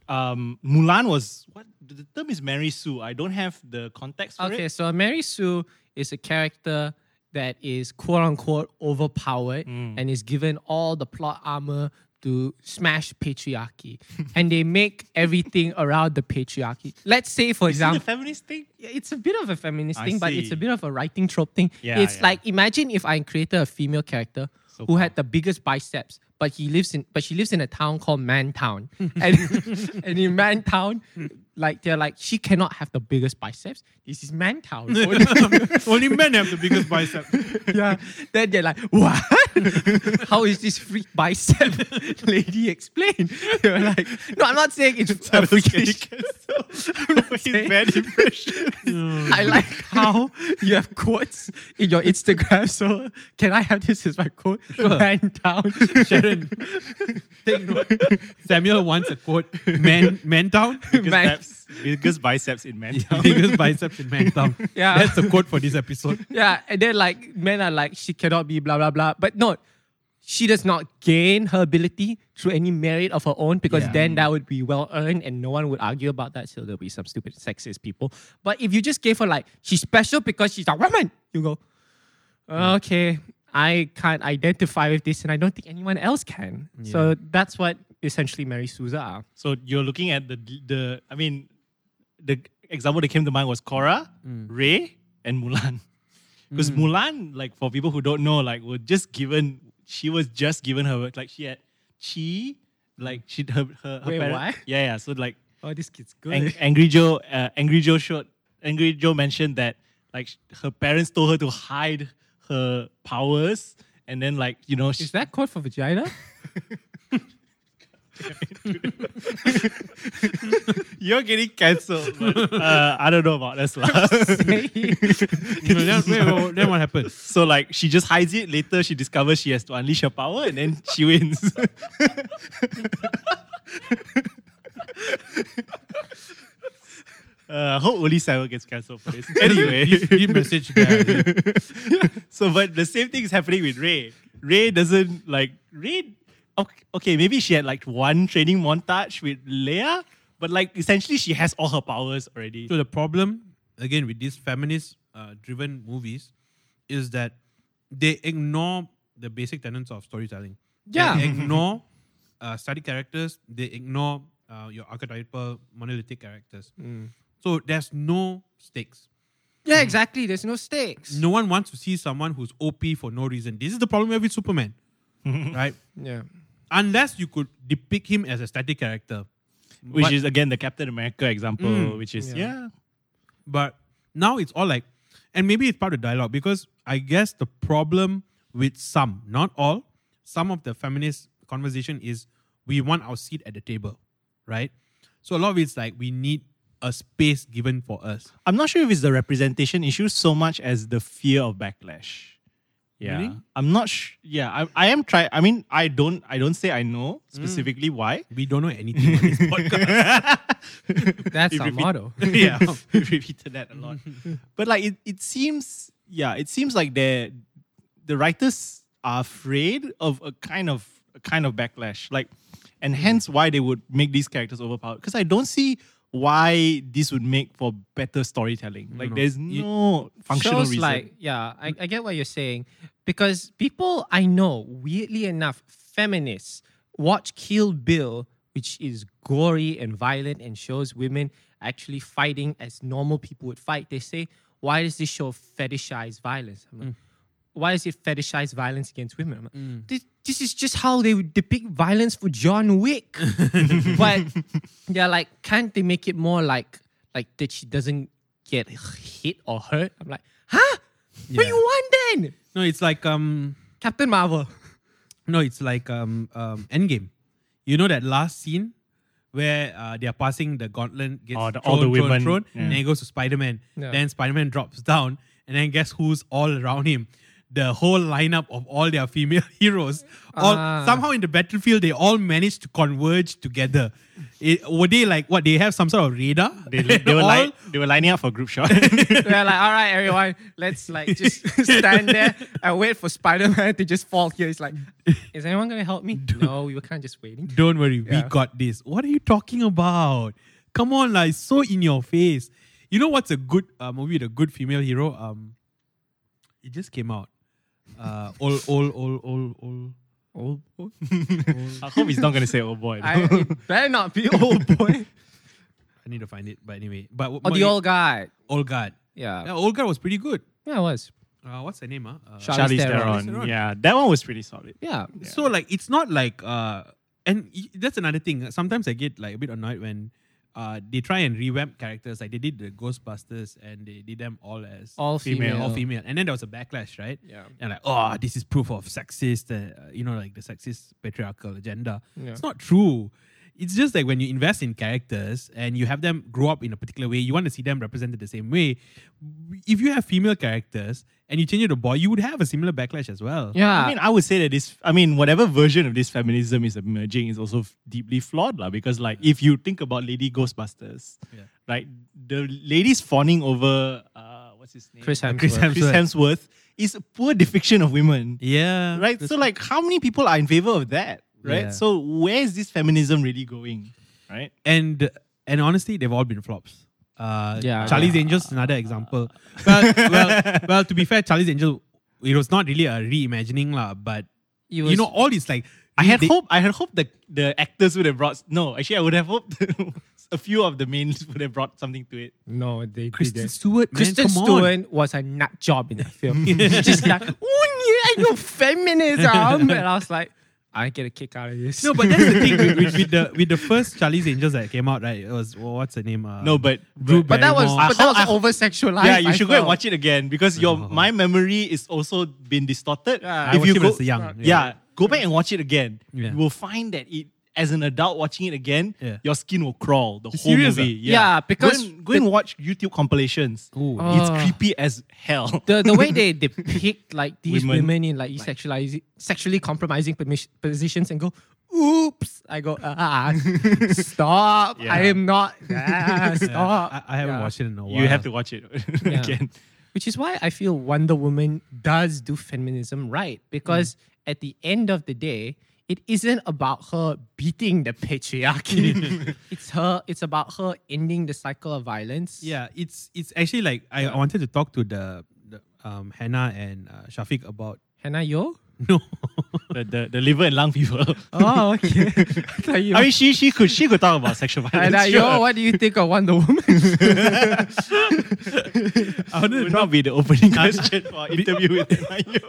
Speaker 2: um, Mulan was what the term is Mary Sue. I don't have the context for
Speaker 3: Okay,
Speaker 2: it.
Speaker 3: so Mary Sue is a character that is quote unquote overpowered mm. and is given all the plot armor to smash patriarchy. and they make everything around the patriarchy. Let's say, for
Speaker 2: Is it a
Speaker 3: example,
Speaker 2: feminist thing?
Speaker 3: It's a bit of a feminist
Speaker 2: I
Speaker 3: thing, but it's a bit of a writing trope thing.
Speaker 2: Yeah,
Speaker 3: it's
Speaker 2: yeah.
Speaker 3: like imagine if I created a female character
Speaker 2: So
Speaker 3: who
Speaker 2: cool.
Speaker 3: had the biggest biceps, but he lives in but she lives in a town called Mantown. and and in Mantown, like they're like, she cannot have the biggest biceps. This is Mantown.
Speaker 1: Only men have the biggest bicep.
Speaker 3: yeah. Then they're like, what? How is this freak bicep lady explain? They're like, no, I'm not saying it's a freakish.
Speaker 2: His bad impression.
Speaker 3: I like how you have quotes in your Instagram. So can I have this as my quote? Man down.
Speaker 1: Sharon, take note. Samuel wants a quote. Man, man down.
Speaker 2: biggest,
Speaker 3: Man-
Speaker 2: biceps, biggest biceps in Mantown.
Speaker 1: biggest biceps in man down.
Speaker 3: Yeah.
Speaker 1: That's the quote for this episode.
Speaker 3: Yeah, and then like men are like she cannot be blah blah blah. But no, she does not gain her ability through any merit of her own because
Speaker 1: Yeah.
Speaker 3: then that would be well earned and no one would argue about that. So there'll be some stupid sexist people. But if you just gave her like she's special because she's a woman, you go, okay, I can't identify with this and I don't think anyone else can. So that's what essentially Mary Sues are.
Speaker 2: So you're looking at the the I mean, the example that came to mind was Korra, Rey, and Mulan. Because Mulan, like for people who don't know, like was just given she was just given her like she had chi, like she her her, her
Speaker 3: Wait,
Speaker 2: parent-? Yeah, yeah. So like
Speaker 3: Oh, this kid's good.
Speaker 2: Ang- Angry Joe, uh, Angry Joe showed Angry Joe mentioned that like her parents told her to hide her powers, and then like you know she,
Speaker 3: Is that code for vagina?
Speaker 2: you're getting cancelled. But, uh, I don't know about this lah.
Speaker 1: then, wait, wait, then what happened?
Speaker 2: so like she just hides it. Later she discovers she has to unleash her power, and then she wins. Uh, I hope Oli Samuel gets cancelled for this. Anyway,
Speaker 1: Deep, deep message there.
Speaker 2: so but the same thing is happening with Rey. Rey doesn't like Rey. Okay, maybe she had like one training montage with Leia, but like essentially she has all her powers already.
Speaker 1: So the problem, again, with these feminist-driven movies, is that they ignore the basic tenets of storytelling.
Speaker 3: Yeah.
Speaker 1: They ignore uh, study characters. They ignore uh, your archetypal monolithic characters. So there's no stakes.
Speaker 3: Yeah, exactly. There's no stakes.
Speaker 1: No one wants to see someone who's OP for no reason. This is the problem we have with Superman, right?
Speaker 3: Yeah.
Speaker 1: Unless you could depict him as a static character,
Speaker 2: which
Speaker 1: But-
Speaker 2: is again the Captain America example,
Speaker 1: Mm.
Speaker 2: which is
Speaker 3: Yeah.
Speaker 2: yeah.
Speaker 1: But now it's all like, and maybe it's part of dialogue because I guess the problem with some, not all, some of the feminist conversation is we want our seat at the table, right? So a lot of it's like we need a space given for us.
Speaker 2: I'm not sure if it's the representation issue so much as the fear of backlash. Yeah,
Speaker 1: Really?
Speaker 2: I'm not. Sh- yeah, I, I am try. I mean, I don't. I don't say I know mm. specifically why.
Speaker 1: We don't know anything on this podcast.
Speaker 3: That's
Speaker 2: If
Speaker 3: our
Speaker 2: repeat-
Speaker 3: motto.
Speaker 2: yeah, we've repeated that a lot. But like, it, it seems. Yeah, it seems like the the writers are afraid of a kind of a kind of backlash. Like, and hence why they would make these characters overpowered. Because I don't see why this would make for better storytelling. Like,
Speaker 1: no.
Speaker 2: there's no functional
Speaker 3: shows
Speaker 2: reason.
Speaker 3: like yeah I, I get what you're saying. Because people i know weirdly enough feminists watch kill bill which is gory and violent and shows women actually fighting as normal people would fight. They say why does this show fetishize violence? I'm like, mm. why does it fetishize violence against women? Like, mm. this, this is just how they would depict violence for john wick but yeah like can't they make it more like like that she doesn't get hit or hurt i'm like huh what
Speaker 1: Yeah.
Speaker 3: you want then
Speaker 1: no, it's like um
Speaker 3: captain marvel
Speaker 1: no, it's like um um Endgame. You know that last scene where uh, they are passing the gauntlet, gets
Speaker 2: Oh, the-
Speaker 1: thrown,
Speaker 2: all the
Speaker 1: thrown,
Speaker 2: women,
Speaker 1: thrown,
Speaker 2: yeah.
Speaker 1: and then it goes to Spider Man.
Speaker 3: Yeah.
Speaker 1: Then Spider Man drops down, and then guess who's all around him? The whole lineup of all their female heroes. All
Speaker 3: Ah.
Speaker 1: somehow in the battlefield, they all managed to converge together. It, were they like what? They have some sort of radar.
Speaker 2: they, they were
Speaker 1: All-
Speaker 2: like they were lining up for group shot.
Speaker 3: they're like all right everyone let's like just stand there and wait for spider-man to just fall here it's like is anyone gonna help me no we were kind of just waiting
Speaker 1: Don't worry, we got this. What are you talking about? Come on, like so in your face. You know what's a good uh, movie with a good female hero? Um, it just came out. Uh, old, old, old, old, old.
Speaker 3: old boy
Speaker 2: I hope he's not gonna say oh boy.
Speaker 3: I, it better not be old boy
Speaker 1: I need to find it, but anyway. But
Speaker 3: or the old guy
Speaker 1: old guy.
Speaker 3: yeah
Speaker 1: Yeah, old guy was pretty good.
Speaker 3: yeah it was
Speaker 1: Uh, what's her name? Uh? Uh,
Speaker 3: Charlize
Speaker 2: Charlize
Speaker 3: Theron.
Speaker 2: Theron.
Speaker 1: Theron.
Speaker 2: Yeah, that one was pretty solid.
Speaker 3: yeah
Speaker 1: So like, it's not like uh, and y- that's another thing. Sometimes I get like a bit annoyed when. Uh, they try and revamp characters like they did the Ghostbusters and they did them all as
Speaker 3: all
Speaker 2: Female.
Speaker 3: female
Speaker 1: all female. And then there was a backlash, right?
Speaker 3: yeah
Speaker 1: And like, oh, this is proof of sexist, uh, you know, like the sexist patriarchal agenda.
Speaker 3: Yeah.
Speaker 1: It's not true. It's just like when you invest in characters and you have them grow up in a particular way, you want to see them represented the same way. If you have female characters and you change it to boy, you would have a similar backlash as well.
Speaker 3: yeah
Speaker 2: I mean, I would say that this, I mean, whatever version of this feminism is emerging is also f- deeply flawed, lah. because, like, if you think about Lady Ghostbusters,
Speaker 1: Yeah.
Speaker 2: right, the ladies fawning over, uh, what's his name?
Speaker 3: Chris Hemsworth.
Speaker 1: Chris Hemsworth.
Speaker 2: Chris Hemsworth is a poor depiction of women,
Speaker 1: Yeah.
Speaker 2: right? So, like, how many people are in favor of that, right?
Speaker 1: Yeah.
Speaker 2: So, where is this feminism really going, right?
Speaker 1: and and honestly, they've all been flops. Uh,
Speaker 3: Yeah.
Speaker 1: Charlie's Angels is another example. Well, well, well. To be fair, Charlie's Angel, it was not really a reimagining, lah. But
Speaker 3: You
Speaker 1: you know, all these like
Speaker 2: I had
Speaker 1: they-
Speaker 2: hope. I had hoped the the actors would have brought. No, actually, I would have hoped a few of the mains would have brought something to it.
Speaker 3: no they
Speaker 1: Kristen
Speaker 3: didn't.
Speaker 1: Stewart, man,
Speaker 3: Kristen
Speaker 1: come on.
Speaker 3: Stewart was a nut job in that film. She's just like, oh yeah, you feminism. and I was like, I get a kick out of this.
Speaker 1: No, but that's the thing with, with, with the with the first Charlie's Angels that came out, right? It was well, what's the name? Uh,
Speaker 2: No, but
Speaker 1: Drew
Speaker 3: but that was but that was over sexualized.
Speaker 2: yeah, you
Speaker 3: I
Speaker 2: should go and watch it again because your my memory is also been distorted.
Speaker 3: Yeah.
Speaker 2: If
Speaker 1: watched
Speaker 2: you
Speaker 1: it
Speaker 2: go,
Speaker 1: young,
Speaker 2: yeah.
Speaker 1: yeah.
Speaker 2: go back and watch it again.
Speaker 1: Yeah.
Speaker 2: You will find that it. As an adult watching it again,
Speaker 1: Yeah.
Speaker 2: your skin will crawl the whole
Speaker 1: serious,
Speaker 2: movie.
Speaker 1: ah?
Speaker 3: Yeah, because
Speaker 2: go and, go and watch YouTube compilations.
Speaker 1: Ooh.
Speaker 2: It's
Speaker 3: Oh.
Speaker 2: creepy as hell.
Speaker 3: the the way they depict like these
Speaker 2: Women.
Speaker 3: women, in like sexualizing sexually compromising positions and go oops i go ah stop
Speaker 2: Yeah.
Speaker 3: i am not ah, stop
Speaker 1: I, I haven't
Speaker 3: Yeah.
Speaker 1: watched it in a while.
Speaker 2: you have to watch it
Speaker 3: Yeah.
Speaker 2: again.
Speaker 3: which is why i feel wonder woman does do feminism right because
Speaker 2: Mm.
Speaker 3: at the end of the day it isn't about her beating the patriarchy it's her it's about her ending the cycle of violence
Speaker 1: Yeah, it's it's actually like I, I wanted to talk to the, the um Hannah and uh, Shafiq about
Speaker 3: hannah yo
Speaker 1: No.
Speaker 2: the, the the liver and lung people.
Speaker 3: Oh, okay. I you-
Speaker 2: I mean, she she could she could talk about sexual violence. sure.
Speaker 3: yo, what do you think of Wonder Woman?
Speaker 1: I wanted
Speaker 2: would not be the opening question for our interview with Nayo.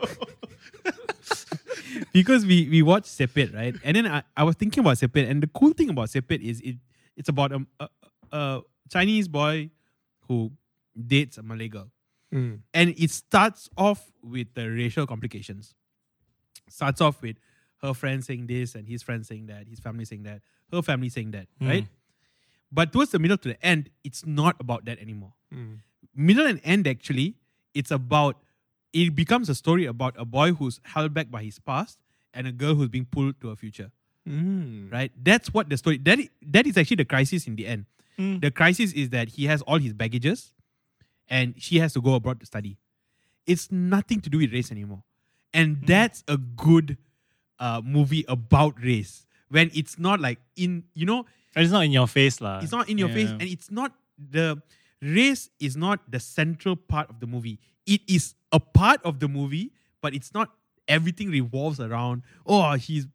Speaker 1: because we we watched Sepet, right? And then I, I was thinking about Sepet, and the cool thing about Sepet is it it's about a, a, a Chinese boy who dates a Malay girl,
Speaker 3: Mm.
Speaker 1: and it starts off with the racial complications. Starts off with her friend saying this and his friend saying that, his family saying that, her family saying that, right? But towards the middle to the end, it's not about that anymore. Middle and end actually, it's about it becomes a story about a boy who's held back by his past and a girl who's being pulled to a future.
Speaker 3: Mm.
Speaker 1: Right? That's what the story that that is actually the crisis in the end.
Speaker 2: Mm.
Speaker 1: The crisis is that he has all his baggages and she has to go abroad to study. It's nothing to do with race anymore. And that's a good uh, movie about race. When it's not like in, you know,
Speaker 2: And it's not in your face, lah.
Speaker 1: it's not in your face and it's not the race is not the central part of the movie it is a part of the movie but it's not everything revolves around oh he's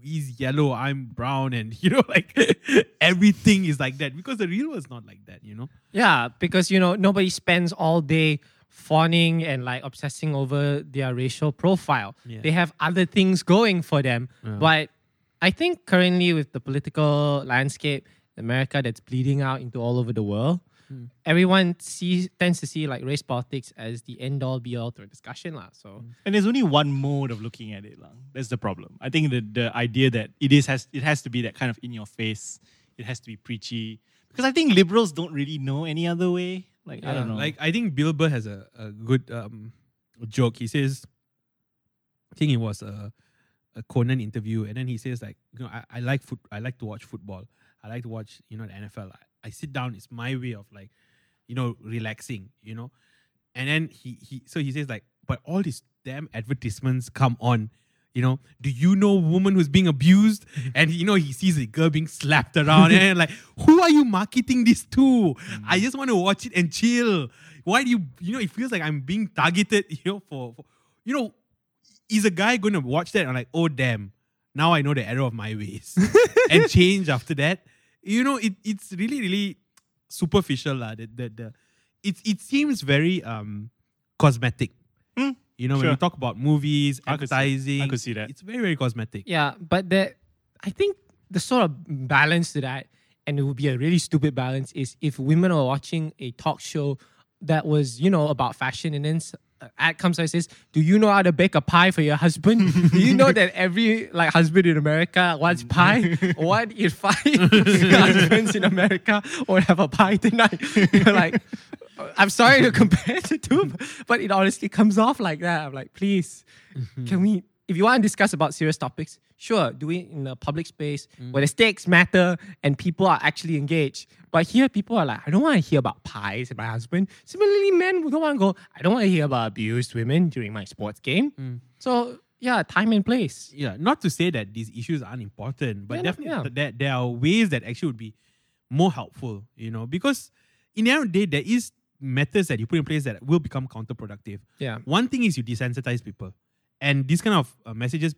Speaker 1: he's yellow i'm brown and you know like everything is like that because the real was not like that you know
Speaker 3: Yeah, because you know nobody spends all day fawning and like obsessing over their racial profile.
Speaker 1: Yeah.
Speaker 3: They have other things going for them. But I think currently with the political landscape, America that's bleeding out into all over the world, everyone sees tends to see like race politics as the end all be all to a discussion lah. So
Speaker 2: And there's only one mode of looking at it, lang. That's the problem. I think the the idea that it is has it has to be that kind of in your face. It has to be preachy. Because I think liberals don't really know any other way. Like I don't know.
Speaker 1: like i think bill burr has a, a good um joke he says i think it was a, a conan interview and then he says like you know i, I like foot i like to watch football i like to watch you know the nfl I, I sit down it's my way of like you know relaxing you know? And then he he so he says like but all these damn advertisements come on you know? Do you know a woman who's being abused? And you know he sees a girl being slapped around and like who are you marketing this to? Mm. I just want to watch it and chill. Why do you you know it feels like i'm being targeted you know for, for you know is a guy going to watch that? And like oh damn. Now i know the error of my ways. And change after that you know it, it's really really superficial lah. The, the, the, it, it seems very um cosmetic
Speaker 2: Hmm,
Speaker 1: you know when
Speaker 2: sure.
Speaker 1: we talk about movies
Speaker 2: I could see- I could see that.
Speaker 1: it's very very cosmetic
Speaker 3: Yeah, but the I think the sort of balance to that, and it would be a really stupid balance, is if women are watching a talk show that was, you know, about fashion, and then uh, ad comes and says, "Do you know how to bake a pie for your husband? Do you know that every like husband in America wants pie? What if five husbands in America would have a pie tonight?" You're like. I'm sorry to compare the two, but it honestly comes off like that. I'm like, please, can we, if you want to discuss about serious topics, sure, do it in a public space where the stakes matter and people are actually engaged. But here, people are like, I don't want to hear about pies and my husband. Similarly, men don't want to go, I don't want to hear about abused women during my sports game. So, yeah, time and place.
Speaker 1: yeah not to say that these issues aren't important, but
Speaker 3: Yeah,
Speaker 1: definitely
Speaker 3: yeah.
Speaker 1: th- there, there are ways that actually would be more helpful you know because in the end of the day there is methods that you put in place that will become counterproductive
Speaker 3: Yeah.
Speaker 1: one thing is you desensitize people and these kind of uh, messages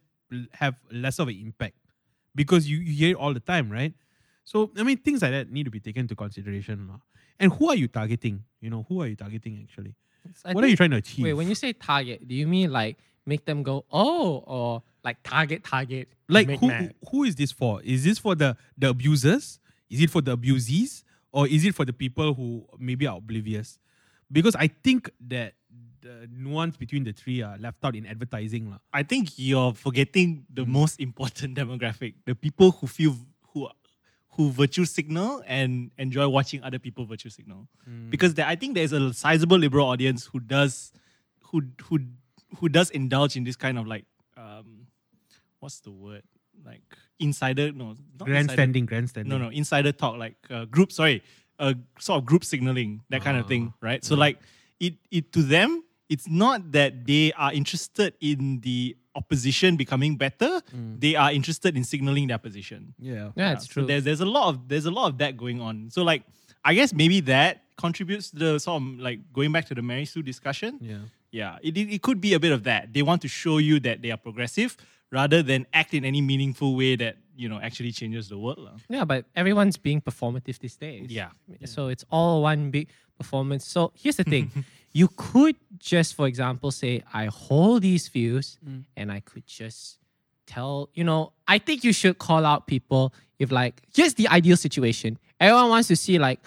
Speaker 1: have less of an impact because you, you hear it all the time right? So i mean things like that need to be taken into consideration and who are you targeting? You know who are you targeting actually?
Speaker 3: I
Speaker 1: what are you trying to achieve?
Speaker 3: Wait, when you say target, do you mean like make them go, oh, or like target, target?
Speaker 1: like who
Speaker 3: mad?
Speaker 1: who is this for? Is this for the the abusers? Is it for the abusees? Or is it for the people who maybe are oblivious? Because i think that the nuance between the three are left out in advertising lah.
Speaker 2: I think you're forgetting the most important demographic: the people who feel who who virtue signal and enjoy watching other people virtue signal. Because there, I think there's a sizable liberal audience who does who who who does indulge in this kind of like um, what's the word like insider no not insider-
Speaker 1: grandstanding grandstanding
Speaker 2: no, no, insider talk, like uh, group. Sorry, uh, sort of group signaling, that kind of thing, right? So like it, it to them, it's not that they are interested in the opposition becoming better. Mm. They are interested in signaling their position.
Speaker 1: yeah
Speaker 3: Yeah, it's
Speaker 2: So
Speaker 3: true.
Speaker 2: there's there's a lot of there's a lot of that going on. So like I guess maybe that contributes to the sort of like going back to the Mary Sue discussion.
Speaker 1: yeah
Speaker 2: Yeah, it, it, it could be a bit of that. They want to show you that they are progressive rather than act in any meaningful way that, you know, actually changes the world. lah.
Speaker 3: Yeah, but everyone's being performative these days.
Speaker 2: Yeah.
Speaker 3: So it's all one big performance. So here's the thing. you could just, for example, say, I hold these views and I could just tell, you know, I think you should call out people if like here's the ideal situation. Everyone wants to see like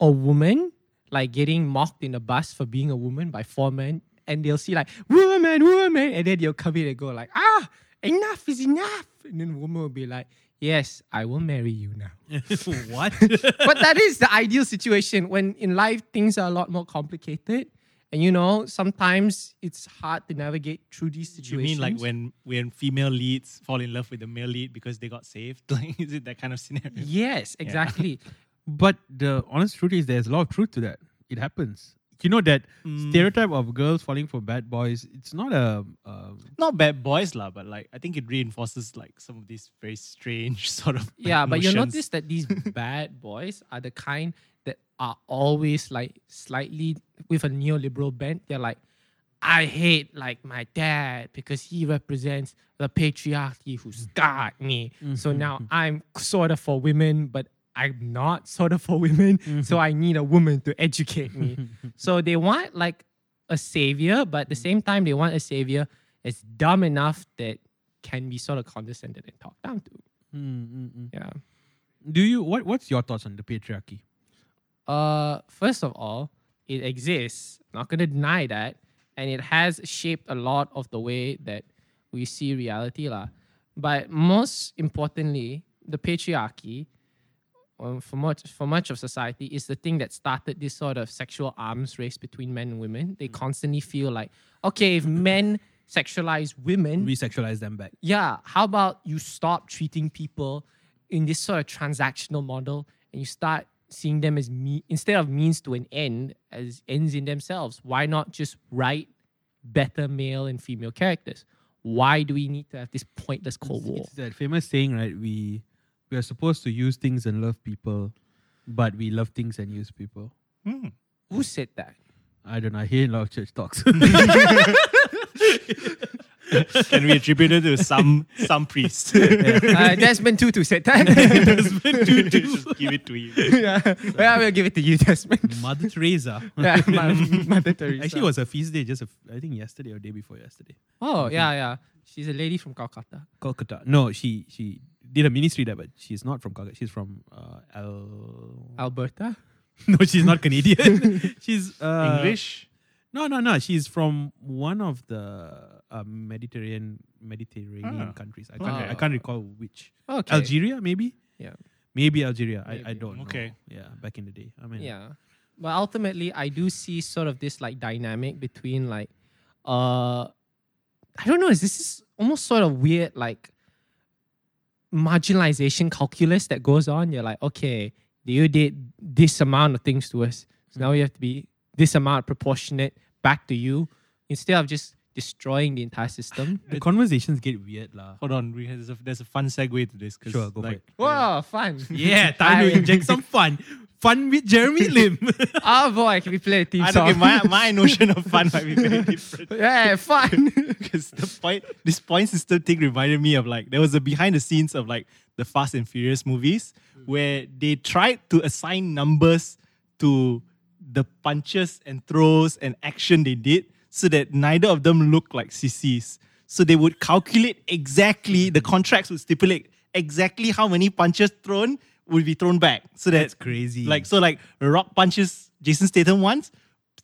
Speaker 3: a woman like getting mocked in the bus for being a woman by four men, and they'll see like woman, woman, and then they'll come in and go like, ah, enough is enough. And then the woman will be like, Yes, I will marry you now
Speaker 1: what?
Speaker 3: but that is the ideal situation when in life things are a lot more complicated. And you know, sometimes it's hard to navigate through these situations.
Speaker 2: You mean like when when female leads fall in love with the male lead because they got saved? Like, is it that kind of scenario?
Speaker 3: Yes, exactly.
Speaker 1: But the honest truth is, there's a lot of truth to that. It happens. You know that
Speaker 2: Mm.
Speaker 1: stereotype of girls falling for bad boys. It's not a. Um,
Speaker 2: Not bad boys, lah, but like I think it reinforces like some of these very strange sort of. like,
Speaker 3: yeah, but you
Speaker 2: notions.
Speaker 3: notice that these bad boys are the kind that are always like slightly with a neoliberal bent. They're like, I hate like my dad because he represents the patriarchy who's mm. got me. Mm-hmm, so now mm-hmm. I'm sort of for women, but I'm not sort of for women. Mm-hmm. So I need a woman to educate me. so they want like a savior, but at the mm. same time, they want a savior that's dumb enough that can be sort of condescended and talked down to. Mm, yeah.
Speaker 1: do you what? What's your thoughts on the patriarchy?
Speaker 3: Uh, first of all, it exists. Not gonna deny that, and it has shaped a lot of the way that we see reality, lah. But most importantly, the patriarchy, um, for much for much of society, is the thing that started this sort of sexual arms race between men and women. They constantly feel like, okay, if men sexualize women,
Speaker 1: We sexualize them back.
Speaker 3: yeah, how about you stop treating people in this sort of transactional model and you start seeing them as me instead of means to an end as ends in themselves? Why not just write better male and female characters? Why do we need to have this pointless Cold War?
Speaker 1: It's that famous saying, right? We we are supposed to use things and love people, but we love things and use people. Hmm.
Speaker 3: Who said that?
Speaker 1: I don't know. I hear a lot of church talks.
Speaker 2: can be attributed to some some priest.
Speaker 3: Uh, Desmond Tutu said that.
Speaker 2: Just give it to you.
Speaker 3: yeah. well, we'll give it to you, Desmond.
Speaker 1: Mother Teresa.
Speaker 3: yeah, Ma- Mother Teresa.
Speaker 1: Actually, it was a feast day. Just a, I think yesterday or day before yesterday.
Speaker 3: Oh, yeah, yeah. She's a lady from Calcutta.
Speaker 1: Kolkata. No, she she did a ministry there, but she's not from Kolkata. She's from uh, Al.
Speaker 3: Alberta?
Speaker 1: no, she's not Canadian. she's uh,
Speaker 2: English.
Speaker 1: No, no, no. She's from one of the uh, Mediterranean Mediterranean
Speaker 2: Ah.
Speaker 1: countries. I can't
Speaker 3: Okay.
Speaker 1: I can't recall which.
Speaker 3: Okay.
Speaker 1: Algeria, maybe.
Speaker 3: Yeah.
Speaker 1: Maybe Algeria. I, I
Speaker 3: Maybe.
Speaker 1: don't know.
Speaker 2: Okay.
Speaker 1: Yeah, back in the day. I mean,
Speaker 3: Yeah. But ultimately, I do see sort of this like dynamic between like, uh, I don't know, is this is almost sort of weird like marginalization calculus that goes on. You're like, okay, you did this amount of things to us, so now you have to be this amount proportionate back to you instead of just destroying the entire system.
Speaker 1: The conversations get weird, lah.
Speaker 2: Hold on, we there's a, there's a fun segue to this. 'cause,
Speaker 1: Sure, go for
Speaker 2: like,
Speaker 1: it.
Speaker 3: Whoa, fun!
Speaker 1: Yeah, time to inject some fun. Fun with Jeremy Lim.
Speaker 3: oh boy, can we play a theme
Speaker 2: I
Speaker 3: song?
Speaker 2: don't, okay, my, my notion of fun might be very different.
Speaker 3: yeah, fun.
Speaker 2: Because the point, this point system thing reminded me of like there was a behind the scenes of like the Fast and Furious movies where they tried to assign numbers to the punches and throws and action they did so that neither of them look like sissies. So they would calculate exactly the hmm. contracts would stipulate exactly how many punches thrown would be thrown back. So that
Speaker 1: That's crazy.
Speaker 2: Like so, like The Rock punches Jason Statham once.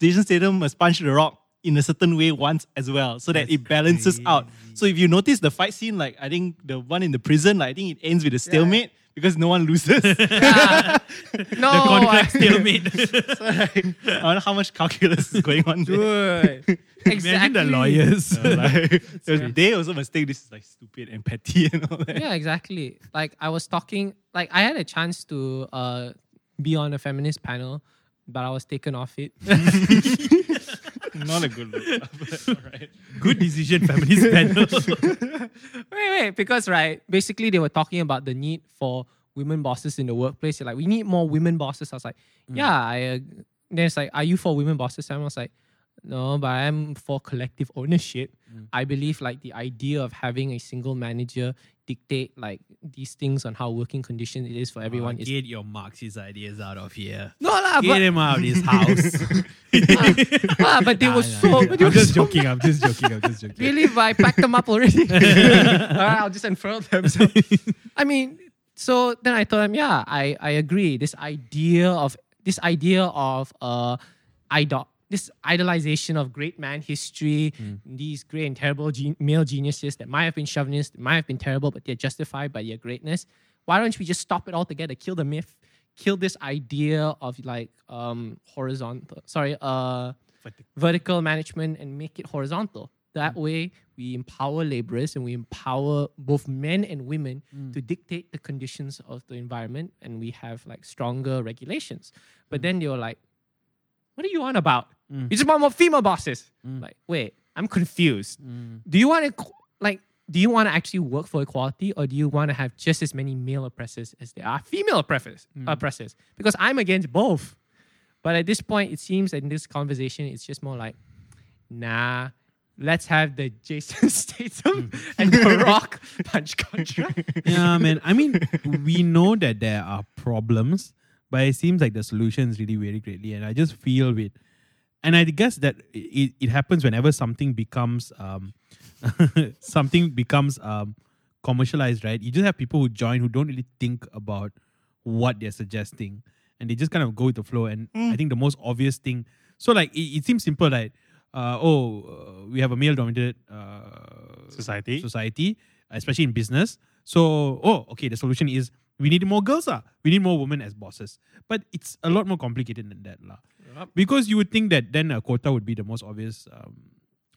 Speaker 2: Jason Statham must punch The Rock in a certain way once as well, so that
Speaker 1: That's
Speaker 2: it balances out. So if you notice the fight scene, like I think the one in the prison, like, I think it ends with a stalemate because no one loses.
Speaker 3: no,
Speaker 1: the contract
Speaker 3: I-
Speaker 1: stalemate.
Speaker 2: so like, I wonder how much calculus is going on there.
Speaker 3: Dude. exactly.
Speaker 1: Imagine the lawyers.
Speaker 2: like, they also must think this is like stupid and petty and all that.
Speaker 3: yeah, exactly. Like I was talking, like I had a chance to uh be on a feminist panel, but I was taken off it.
Speaker 2: Not a good look. but alright.
Speaker 1: Good decision, feminist panel.
Speaker 3: wait, wait, because right, basically they were talking about the need for women bosses in the workplace. They're like, we need more women bosses. I was like, yeah, I. Uh, then it's like, are you for women bosses? And I was like, No, but I'm for collective ownership.
Speaker 1: Mm.
Speaker 3: I believe like the idea of having a single manager dictate like these things on how working conditions it is for everyone
Speaker 1: Oh,
Speaker 3: is
Speaker 1: get your Marxist ideas out of here.
Speaker 3: no lah,
Speaker 1: Get
Speaker 3: but,
Speaker 1: him out of his house.
Speaker 3: ah, but they
Speaker 1: Nah,
Speaker 3: were
Speaker 1: nah,
Speaker 3: so.
Speaker 1: nah. I'm
Speaker 3: were
Speaker 1: just
Speaker 3: so
Speaker 1: joking. I'm just joking. I'm just joking.
Speaker 3: Really, but I packed them up already. Alright, I'll just unfurl them. So, I mean, so then I told him, yeah, I, I agree. This idea of this idea of uh, idol, this idolization of great man history, these great and terrible gen- male geniuses that might have been chauvinists, might have been terrible, but they're justified by their greatness. Why don't we just stop it altogether? Kill the myth. Kill this idea of like um horizontal. Sorry, uh vertical management and make it horizontal. That way, we empower laborers and we empower both men and women to dictate the conditions of the environment, and we have like stronger regulations. But then they were like, "What are you on about? You just want more female bosses." Mm. Like, wait, I'm confused. Mm. Do you want to like? Do you want to actually work for equality, or do you want to have just as many male oppressors as there are female oppressors? Mm. Oppressors, because I'm against both. But at this point, it seems that in this conversation, it's just more like, nah, let's have the Jason Statham and the Rock punch contract.
Speaker 1: yeah, man. I mean, we know that there are problems, but it seems like the solutions really vary greatly. And I just feel with, and I guess that it, it happens whenever something becomes um, something becomes um, commercialized, right? You just have people who join who don't really think about what they're suggesting, and they just kind of go with the flow. And I think the most obvious thing, so like it, it seems simple, like uh, oh, uh, we have a male-dominated uh,
Speaker 2: Society.
Speaker 1: society, especially in business. So, oh, okay, the solution is we need more girls, ah. we need more women as bosses. But it's a lot more complicated than that, lah. Because you would think that then a quota would be the most obvious um,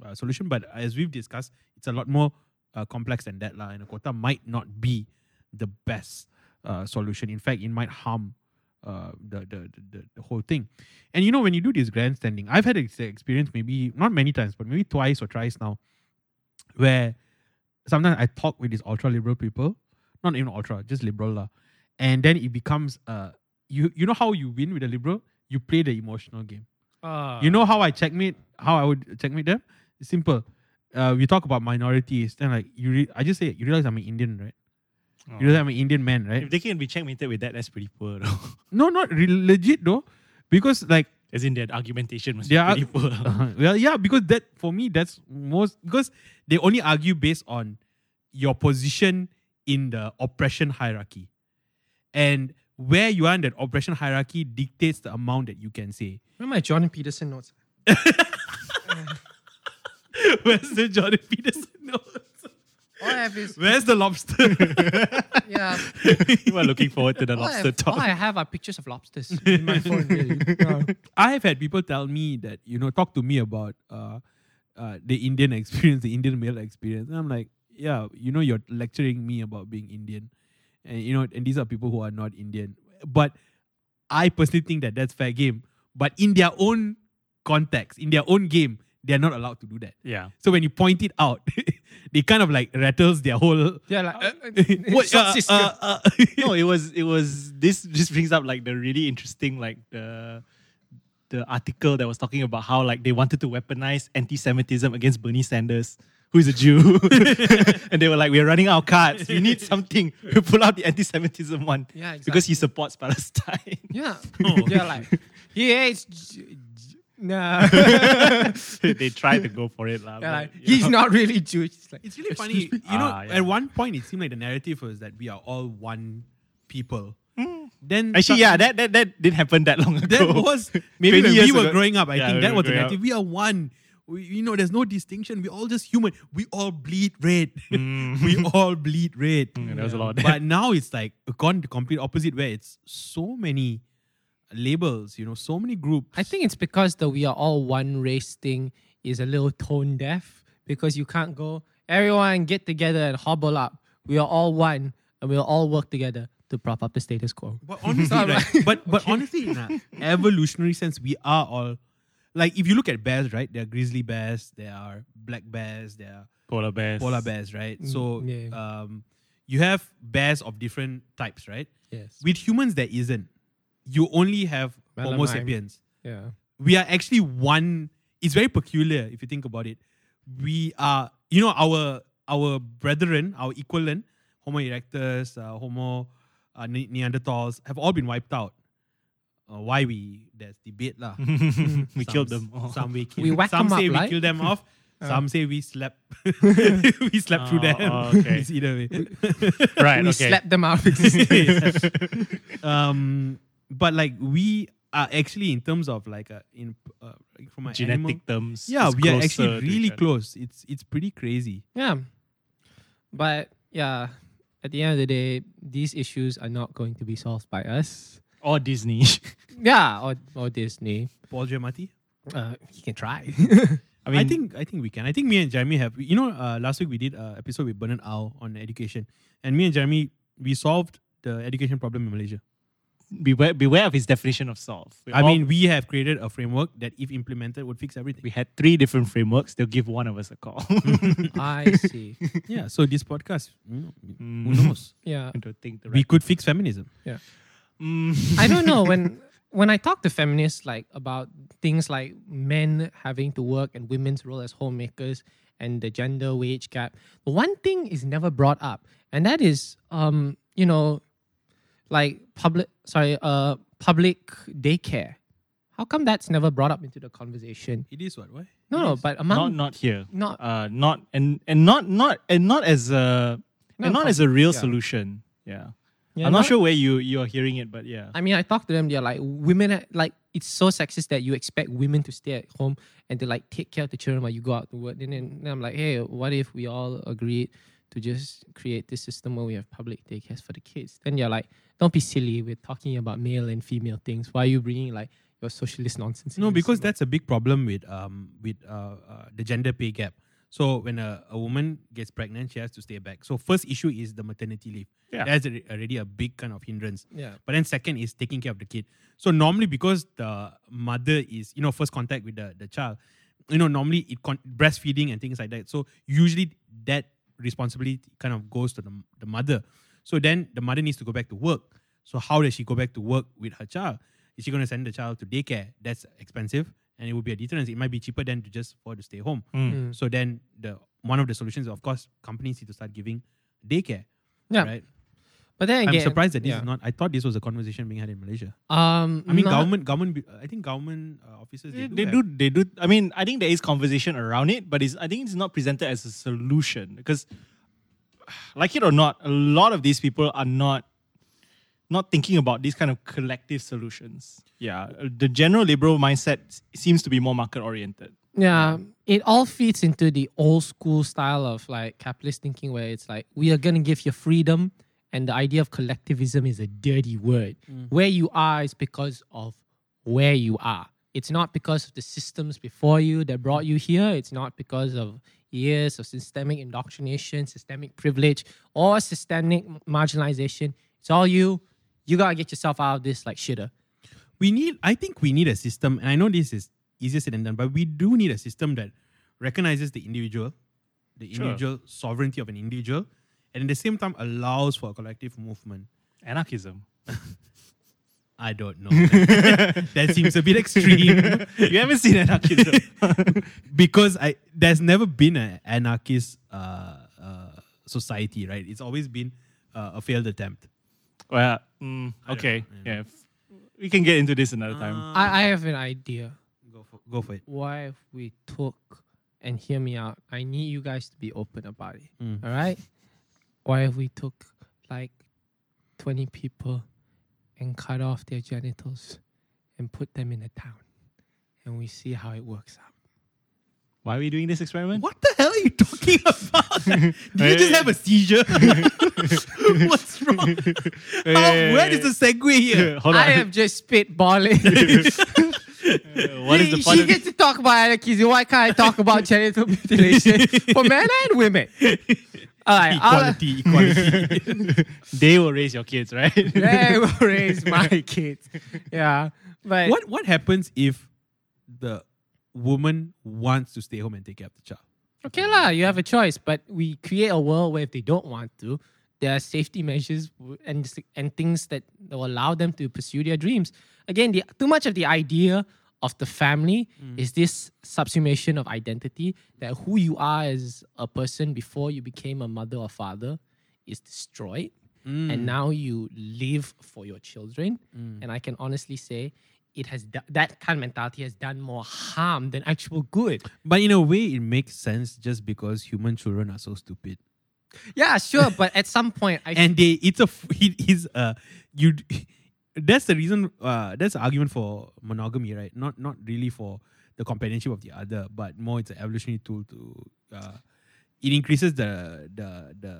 Speaker 1: uh, solution, but as we've discussed, it's a lot more uh, complex than that, lah. And a quota might not be the best uh, solution. In fact, it might harm uh, the, the, the the whole thing. And you know, when you do this grandstanding, I've had this experience maybe not many times, but maybe twice or thrice now, where sometimes I talk with these ultra liberal people, not even ultra, just liberal lah, and then it becomes uh you you know how you win with a liberal, you play the emotional game. You know how I checkmate, how I would checkmate them? It's simple. Uh, we talk about minorities, then like you, re- I just say you realize I'm an Indian, right? You realize I'm an Indian man, right?
Speaker 2: If they can be checkmated with that, that's pretty poor though.
Speaker 1: No, not re- legit though, because like
Speaker 2: As in their argumentation must
Speaker 1: they
Speaker 2: be pretty poor.
Speaker 1: Uh, well, yeah, because that for me that's most because they only argue based on your position in the oppression hierarchy, and where you are in that oppression hierarchy dictates the amount that you can say.
Speaker 3: Where my Jordan Peterson notes?
Speaker 1: Where's the Jordan Peterson notes?
Speaker 3: All I have is
Speaker 1: Where's the lobster?
Speaker 3: yeah.
Speaker 2: you are looking forward to the
Speaker 3: All I,
Speaker 2: lobster
Speaker 3: have,
Speaker 2: talk.
Speaker 3: all I have are pictures of lobsters in my phone. Really. Yeah.
Speaker 1: I have had people tell me that you know talk to me about uh, uh, the Indian experience, the Indian male experience, and I'm like, yeah, you know, you're lecturing me about being Indian, and you know, and these are people who are not Indian, but I personally think that that's fair game. But in their own context, in their own game, they are not allowed to do that.
Speaker 2: yeah.
Speaker 1: So when you point it out, they kind of like rattles their whole.
Speaker 3: Yeah, like uh, uh,
Speaker 1: What,
Speaker 3: short
Speaker 1: uh, uh, uh,
Speaker 2: no, it was it was this just brings up like the really interesting like the the article that was talking about how like they wanted to weaponize anti-Semitism against Bernie Sanders, who is a Jew, and they were like, "We're running out of cards. We need something. We pull out the anti-Semitism one
Speaker 3: Yeah,
Speaker 2: because he supports Palestine."
Speaker 3: yeah. Yeah, like he hates. J- j- Nah.
Speaker 2: they tried to go for it, lah.
Speaker 3: Yeah,
Speaker 2: but,
Speaker 3: like, he's
Speaker 2: know.
Speaker 3: not really Jewish. It's like
Speaker 1: It's really funny. You know,
Speaker 2: Ah, yeah.
Speaker 1: at one point it seemed like the narrative was that we are all one people. Then
Speaker 2: Actually, yeah, that, that that didn't happen that long ago.
Speaker 1: that was maybe
Speaker 2: 20
Speaker 1: when
Speaker 2: years
Speaker 1: we were
Speaker 2: ago.
Speaker 1: growing up. I
Speaker 2: Yeah,
Speaker 1: think
Speaker 2: we
Speaker 1: that
Speaker 2: were
Speaker 1: was the
Speaker 2: growing
Speaker 1: narrative. We are one. We, you know, there's no distinction. We're all just human. We all bleed red. we all bleed red.
Speaker 2: Mm, there was a lot.
Speaker 1: But now it's like gone the complete opposite, where it's so many labels. You know, so many groups.
Speaker 3: I think it's because the we are all one race thing is a little tone deaf because you can't go everyone get together and hobble up. We are all one and we'll all work together to prop up the status quo.
Speaker 1: But honestly, right?
Speaker 3: like,
Speaker 1: but but honestly, in an evolutionary sense, we are all like if you look at bears, right? There are grizzly bears, there are black bears, there are
Speaker 2: polar bears.
Speaker 1: polar bears, right? So
Speaker 3: yeah.
Speaker 1: um, you have bears of different types, right?
Speaker 3: Yes.
Speaker 1: With humans, there isn't. You only have Homo sapiens.
Speaker 3: Yeah.
Speaker 1: We are actually one it's very peculiar if you think about it. We are, you know, our our brethren, our equivalent, Homo erectus, uh, Homo uh, Neanderthals, have all been wiped out. Uh, why we there's debate lah.
Speaker 2: we
Speaker 1: Some
Speaker 2: killed them. all.
Speaker 1: Some we killed.
Speaker 3: We whack
Speaker 1: some
Speaker 3: them
Speaker 1: say
Speaker 3: up,
Speaker 1: we
Speaker 3: right?
Speaker 1: killed them off. Some say we slept. we slept through
Speaker 2: Oh,
Speaker 1: them.
Speaker 2: oh, okay.
Speaker 1: it's either way.
Speaker 2: right.
Speaker 3: we
Speaker 2: okay.
Speaker 3: slapped them out.
Speaker 1: um, but like we are actually in terms of like a in uh, like from an
Speaker 2: Genetic
Speaker 1: animal,
Speaker 2: terms.
Speaker 1: yeah, we are actually really close. It's it's pretty crazy.
Speaker 3: yeah. But yeah, at the end of the day, these issues are not going to be solved by us.
Speaker 2: Or Disney.
Speaker 3: Yeah, or, or Disney.
Speaker 1: Paul Giamatti.
Speaker 3: Uh, you can try.
Speaker 2: I mean,
Speaker 1: I think I think we can. I think me and Jeremy have. You know, uh, last week we did an episode with Bernard Au on education, and me and Jeremy we solved the education problem in Malaysia.
Speaker 2: beware, beware of his definition of solve. We
Speaker 1: I
Speaker 2: all-
Speaker 1: mean, we have created a framework that, if implemented, would fix everything.
Speaker 2: we had three different frameworks. They'll give one of us a call.
Speaker 3: I see.
Speaker 1: yeah. So this podcast, you know, who
Speaker 2: Mm.
Speaker 1: knows?
Speaker 3: Yeah.
Speaker 2: I don't think the
Speaker 1: we
Speaker 2: right.
Speaker 1: could fix feminism.
Speaker 2: Mm.
Speaker 3: I don't know when when I talk to feminists like about things like men having to work and women's role as homemakers and the gender wage gap, one thing is never brought up, and that is um you know like public sorry uh public daycare. How come that's never brought up into the conversation?
Speaker 1: It is what? Why?
Speaker 3: No,
Speaker 1: It
Speaker 3: no,
Speaker 1: is.
Speaker 3: but
Speaker 2: not
Speaker 3: among
Speaker 2: not here.
Speaker 3: not
Speaker 2: Uh, not and and not not and not as a
Speaker 3: No,
Speaker 2: and not as a real
Speaker 3: yeah.
Speaker 2: solution. Yeah.
Speaker 3: Yeah,
Speaker 2: I'm not, sure where you you're hearing it, but yeah.
Speaker 3: I mean, I talk to them. They're like women. Like it's so sexist that you expect women to stay at home and to like take care of the children while you go out to work. And then, then I'm like, hey, what if we all agreed to just create this system where we have public daycares for the kids? Then you're like, don't be silly. We're talking about male and female things. Why are you bringing like your socialist nonsense?
Speaker 1: No, because that's a big problem with um with uh, uh the gender pay gap. So when a, a woman gets pregnant, she has to stay back. So first issue is the maternity leave.
Speaker 2: Yeah.
Speaker 1: That's already a big kind of hindrance.
Speaker 3: yeah,
Speaker 1: But then second is taking care of the kid. So normally because the mother is, you know, first contact with the, the child, you know, normally it con- breastfeeding and things like that. So usually that responsibility kind of goes to the, the mother. So then the mother needs to go back to work. So how does she go back to work with her child? Is she going to send the child to daycare? That's expensive and it would be a deterrence. It might be cheaper than to just for to stay home.
Speaker 3: Mm.
Speaker 1: So then the one of the solutions, of course, companies need to start giving daycare.
Speaker 3: yeah.
Speaker 1: Right.
Speaker 3: But then again,
Speaker 1: I'm surprised that this
Speaker 3: yeah.
Speaker 1: is not. I thought this was a conversation being had in Malaysia.
Speaker 3: Um,
Speaker 1: I mean, government, government. I think government uh, officers
Speaker 2: They,
Speaker 1: they,
Speaker 2: they
Speaker 1: have-
Speaker 2: do they do I mean I think there is conversation around it but it's I think it's not presented as a solution because like it or not a lot of these people are not not thinking about these kind of collective solutions yeah the general liberal mindset seems to be more market oriented
Speaker 3: Yeah, it all feeds into the old school style of like capitalist thinking where it's like we are gonna give you freedom and the idea of collectivism is a dirty word. Mm. Where you are is because of where you are. It's not because of the systems before you that brought you here. It's not because of years of systemic indoctrination, systemic privilege, or systemic marginalization. It's all you. You gotta get yourself out of this like shitter.
Speaker 1: we need. I think we need a system, and I know this is easier said than done, but we do need a system that recognizes the individual, the
Speaker 2: Sure.
Speaker 1: individual sovereignty of an individual, and at the same time allows for a collective movement.
Speaker 2: anarchism
Speaker 1: I don't know. that, that seems a bit extreme.
Speaker 2: you haven't seen anarchism
Speaker 1: because I there's never been an anarchist uh, uh, society, right? It's always been uh, a failed attempt.
Speaker 2: Well mm, okay
Speaker 1: know, I
Speaker 2: yeah f- we can get into this another time
Speaker 1: Uh,
Speaker 3: I, I have an idea.
Speaker 1: go for go for it.
Speaker 3: Why if we took and hear me out? I need you guys to be open about it.
Speaker 1: Mm.
Speaker 3: All right? Why if we took like 20 people and cut off their genitals and put them in a town and we see how it works out?
Speaker 2: Why are we doing this experiment
Speaker 1: What the hell are you talking about? Did you just have a seizure? What's wrong? How, where is the segue here?
Speaker 2: hold on
Speaker 3: I am just spitballing.
Speaker 2: Uh, what is the
Speaker 3: she, she
Speaker 2: of-
Speaker 3: gets to talk about anarchism. Why can't I talk about genital mutilation for men and women? All right, I'll,
Speaker 1: Equality, equality.
Speaker 2: they will raise your kids, right?
Speaker 3: they will raise my kids. Yeah, but
Speaker 1: what what happens if the woman wants to stay home and take care of the child?
Speaker 3: Okay, lah, you have a choice, but we create a world where if they don't want to, there are safety measures and and things that will allow them to pursue their dreams. Again, the, too much of the idea of the family mm. is this subsumation of identity that who you are as a person before you became a mother or father is destroyed. Mm. And now you live for your children. Mm. And i can honestly say it has do- that kind of mentality has done more harm than actual good
Speaker 1: But in a way, it makes sense just because human children are so stupid.
Speaker 3: yeah sure but at some point i
Speaker 1: and they it's a it is a you. that's the reason uh that's the argument for monogamy right not not really for the companionship of the other but more it's an evolutionary tool to uh it increases the the the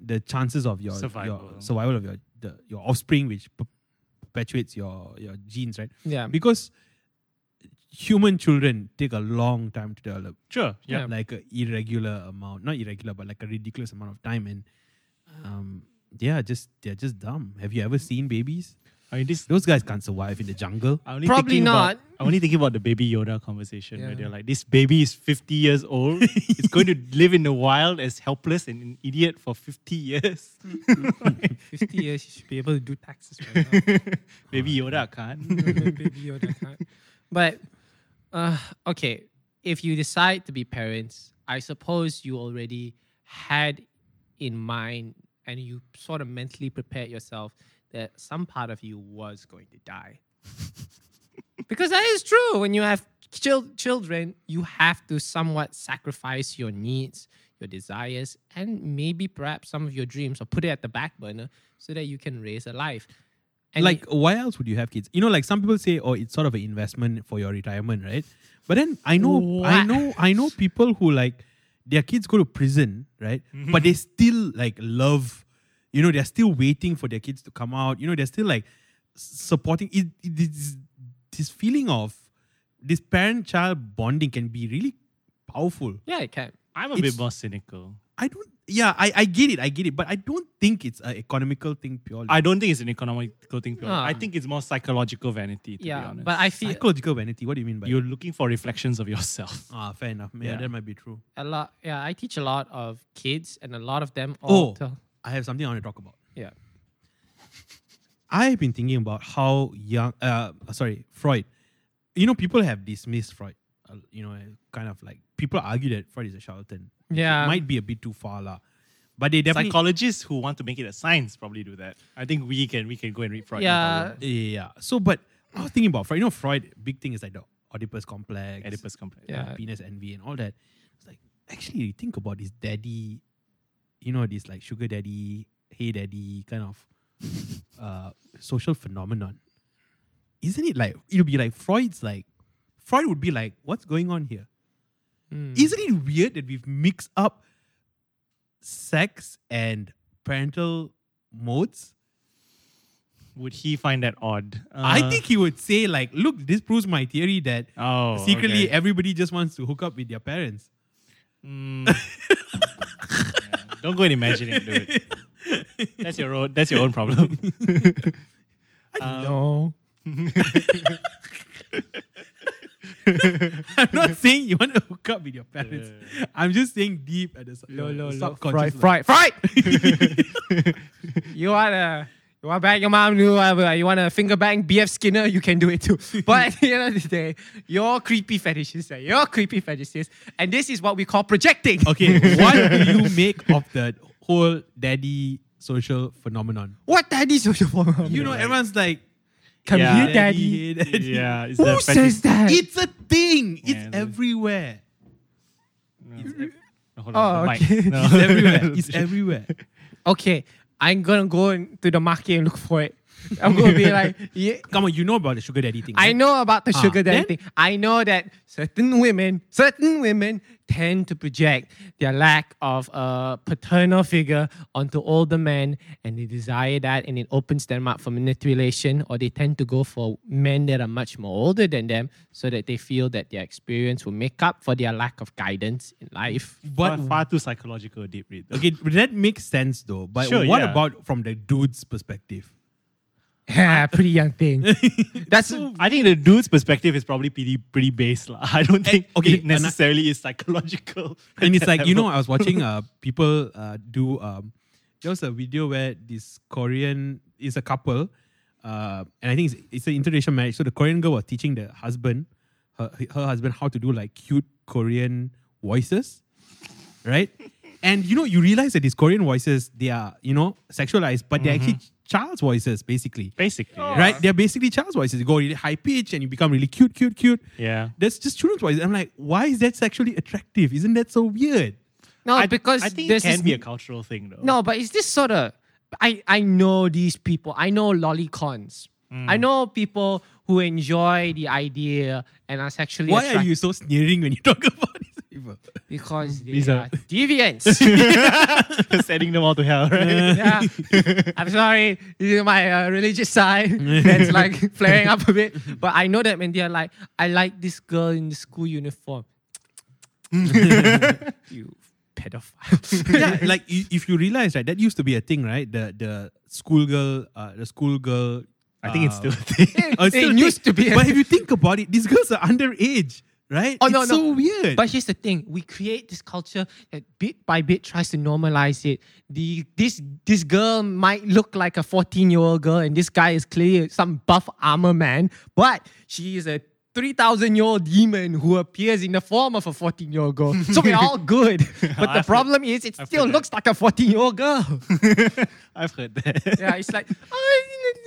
Speaker 1: the chances of your
Speaker 2: Survival.
Speaker 1: your survival of your the, your offspring which per- perpetuates your your genes right
Speaker 3: yeah
Speaker 1: because human children take a long time to develop
Speaker 2: Sure. Yeah.
Speaker 3: Yeah.
Speaker 1: like an irregular amount, not irregular, but like a ridiculous amount of time. And um, yeah, just they're just dumb. Have you ever seen babies?
Speaker 2: I mean, this.
Speaker 1: Those guys can't survive in the jungle.
Speaker 2: I'm only
Speaker 3: Probably
Speaker 2: thinking
Speaker 3: not.
Speaker 2: About, I'm only thinking about the baby Yoda conversation where they're like, this baby is 50 years old. it's going to live in the wild as helpless and an idiot for 50 years.
Speaker 3: 50 years you should be able to do taxes right now
Speaker 2: baby Yoda can't.
Speaker 3: Baby Yoda can't. But uh, okay, if you decide to be parents, I suppose you already had in mind and you sort of mentally prepared yourself that some part of you was going to die. because that is true. When you have chil- children, you have to somewhat sacrifice your needs, your desires, and maybe perhaps some of your dreams or put it at the back burner so that you can raise a life. And
Speaker 1: like, why else would you have kids? You know, like some people say, oh, it's sort of an investment for your retirement, right? But then I know, I know, I know people who like their kids go to prison, right? But they still like love, you know, they're still waiting for their kids to come out. You know, they're still like supporting it. it this, this feeling of this parent-child bonding can be really powerful.
Speaker 3: yeah, it can.
Speaker 2: I'm a
Speaker 1: It's-
Speaker 2: bit more cynical.
Speaker 1: I don't. Yeah, I, I get it. I get it. But I don't think it's an economical thing purely.
Speaker 2: I don't think it's an economical thing. purely.
Speaker 3: Ah.
Speaker 2: I think it's more psychological vanity, to be
Speaker 3: Yeah,
Speaker 2: honest.
Speaker 3: but I feel
Speaker 1: Psychological vanity. What do you mean by
Speaker 2: You're looking for reflections of yourself.
Speaker 1: Ah, fair enough. Yeah,
Speaker 2: Yeah.
Speaker 1: that might be true.
Speaker 3: a lot. Yeah, I teach a lot of kids, and a lot of them.
Speaker 1: Oh.
Speaker 3: All tell-
Speaker 1: I have something I want to talk about.
Speaker 3: yeah.
Speaker 1: I've been thinking about how Jung, uh, sorry, Freud. You know, people have dismissed Freud. Uh, you know, kind of like people argue that Freud is a charlatan.
Speaker 3: Yeah.
Speaker 1: it might be a bit too far, lah. But they definitely,
Speaker 2: Psychologists who want to make it a science probably do that. I think we can we can go and read Freud. no
Speaker 3: Yeah.
Speaker 1: yeah. So, but I was thinking about Freud. You know, Freud. Big thing is like the Oedipus complex,
Speaker 2: Oedipus complex.
Speaker 3: Yeah.
Speaker 1: penis envy, and all that. It's like actually, you think about this daddy. You know, this like sugar daddy, hey daddy kind of uh, social phenomenon. Isn't it like it'll be like Freud's like Freud would be like, what's going on here?
Speaker 3: Mm.
Speaker 1: Isn't it weird that we've mixed up sex and parental modes?
Speaker 2: Would he find that odd?
Speaker 1: I
Speaker 2: Uh,
Speaker 1: think he would say like, look, this proves my theory that
Speaker 2: Oh,
Speaker 1: secretly
Speaker 2: okay.
Speaker 1: everybody just wants to hook up with their parents.
Speaker 2: Mm. Yeah, Don't go and imagine it, dude. That's your own. That's your own problem.
Speaker 3: Um, no.
Speaker 1: I'm not saying you want to hook up with your parents. I'm just saying deep at the sub-
Speaker 3: Lo, lo, lo.
Speaker 1: subconscious
Speaker 3: Fried,
Speaker 1: level.
Speaker 3: fried, fried. you wanna, you wanna bang your mom, you wanna, you wanna finger bang BF Skinner, you can do it too. But at the end of the day, you're creepy fetishes, you're creepy fetishes, and this is what we call projecting.
Speaker 1: Okay, what do you make of the whole daddy social phenomenon?
Speaker 3: What daddy social form?
Speaker 1: You know, everyone's like,
Speaker 3: Come
Speaker 2: Yeah.
Speaker 3: here, daddy.
Speaker 1: hey, daddy.
Speaker 2: yeah, it's
Speaker 3: Who says that?
Speaker 1: It's a thing. It's
Speaker 2: Yeah, the-
Speaker 1: everywhere.
Speaker 2: No, hold
Speaker 3: Oh,
Speaker 2: on, the mic.
Speaker 3: okay.
Speaker 2: No.
Speaker 1: It's everywhere. It's everywhere.
Speaker 3: okay, I'm gonna go into the market and look for it. I'm gonna be like, yeah.
Speaker 1: Come on, you know about the sugar daddy thing.
Speaker 3: I know about the
Speaker 1: Ah,
Speaker 3: sugar daddy
Speaker 1: then?
Speaker 3: thing. I know that certain women, certain women tend to project their lack of a paternal figure onto older men and they desire that and it opens them up for manipulation or they tend to go for men that are much more older than them so that they feel that their experience will make up for their lack of guidance in life.
Speaker 1: But
Speaker 2: far too psychological deep read.
Speaker 1: okay, that makes sense though. But
Speaker 2: Sure,
Speaker 1: what
Speaker 2: yeah.
Speaker 1: about from the dude's perspective?
Speaker 3: Yeah, pretty young thing. That's
Speaker 2: I think the dude's perspective is probably pretty pretty base. lah. I don't think
Speaker 1: okay,
Speaker 2: it necessarily is psychological.
Speaker 1: and it's like you know, I was watching uh people uh do um there was a video where this Korean is a couple, uh, and I think it's, it's an interracial marriage. So the Korean girl was teaching the husband, her, her husband, how to do like cute Korean voices, right? and you know, you realize that these Korean voices, they are, you know, sexualized, but they're actually child's voices, basically.
Speaker 2: Basically. yeah.
Speaker 1: Right? They're basically child's voices. You go really high pitch and you become really cute, cute, cute.
Speaker 2: Yeah.
Speaker 1: That's just children's voices. I'm like, why is that sexually attractive? Isn't that so weird?
Speaker 3: No,
Speaker 2: I,
Speaker 3: because
Speaker 2: I think it
Speaker 3: there's
Speaker 2: can
Speaker 3: this-
Speaker 2: be a cultural thing though.
Speaker 3: No, but it's this sort of I I know these people. I know lolicons.
Speaker 2: Mm.
Speaker 3: I know people who enjoy the idea and are sexually
Speaker 1: Why are you so sneering when you talk about these people?
Speaker 3: because they
Speaker 2: These
Speaker 3: are
Speaker 2: are-
Speaker 3: deviants.
Speaker 2: Sending them all to hell, right?
Speaker 3: yeah. I'm sorry, this is my uh, religious side that's like flaring up a bit. But I know that when they're like, I like this girl in the school uniform. you pedophile.
Speaker 1: yeah, like i- if you realize right, that used to be a thing, right? The the schoolgirl, uh, the schoolgirl.
Speaker 2: I think it's
Speaker 1: uh,
Speaker 2: still a thing.
Speaker 1: uh, still a
Speaker 3: it used
Speaker 1: thing.
Speaker 3: to be. a
Speaker 1: But if you think about it, these girls are underage, right?
Speaker 3: Oh,
Speaker 1: it's
Speaker 3: no, no.
Speaker 1: so weird.
Speaker 3: But here's the thing: we create this culture that bit by bit tries to normalize it. The this this girl might look like a 14 year old girl, and this guy is clearly some buff armor man, but she is a 3,000 year old demon who appears in the form of a 14 year old girl. So we're all good. But the problem is, it
Speaker 2: I've
Speaker 3: still looks like a 14 year old girl.
Speaker 2: I've heard that.
Speaker 3: yeah, it's like, oh,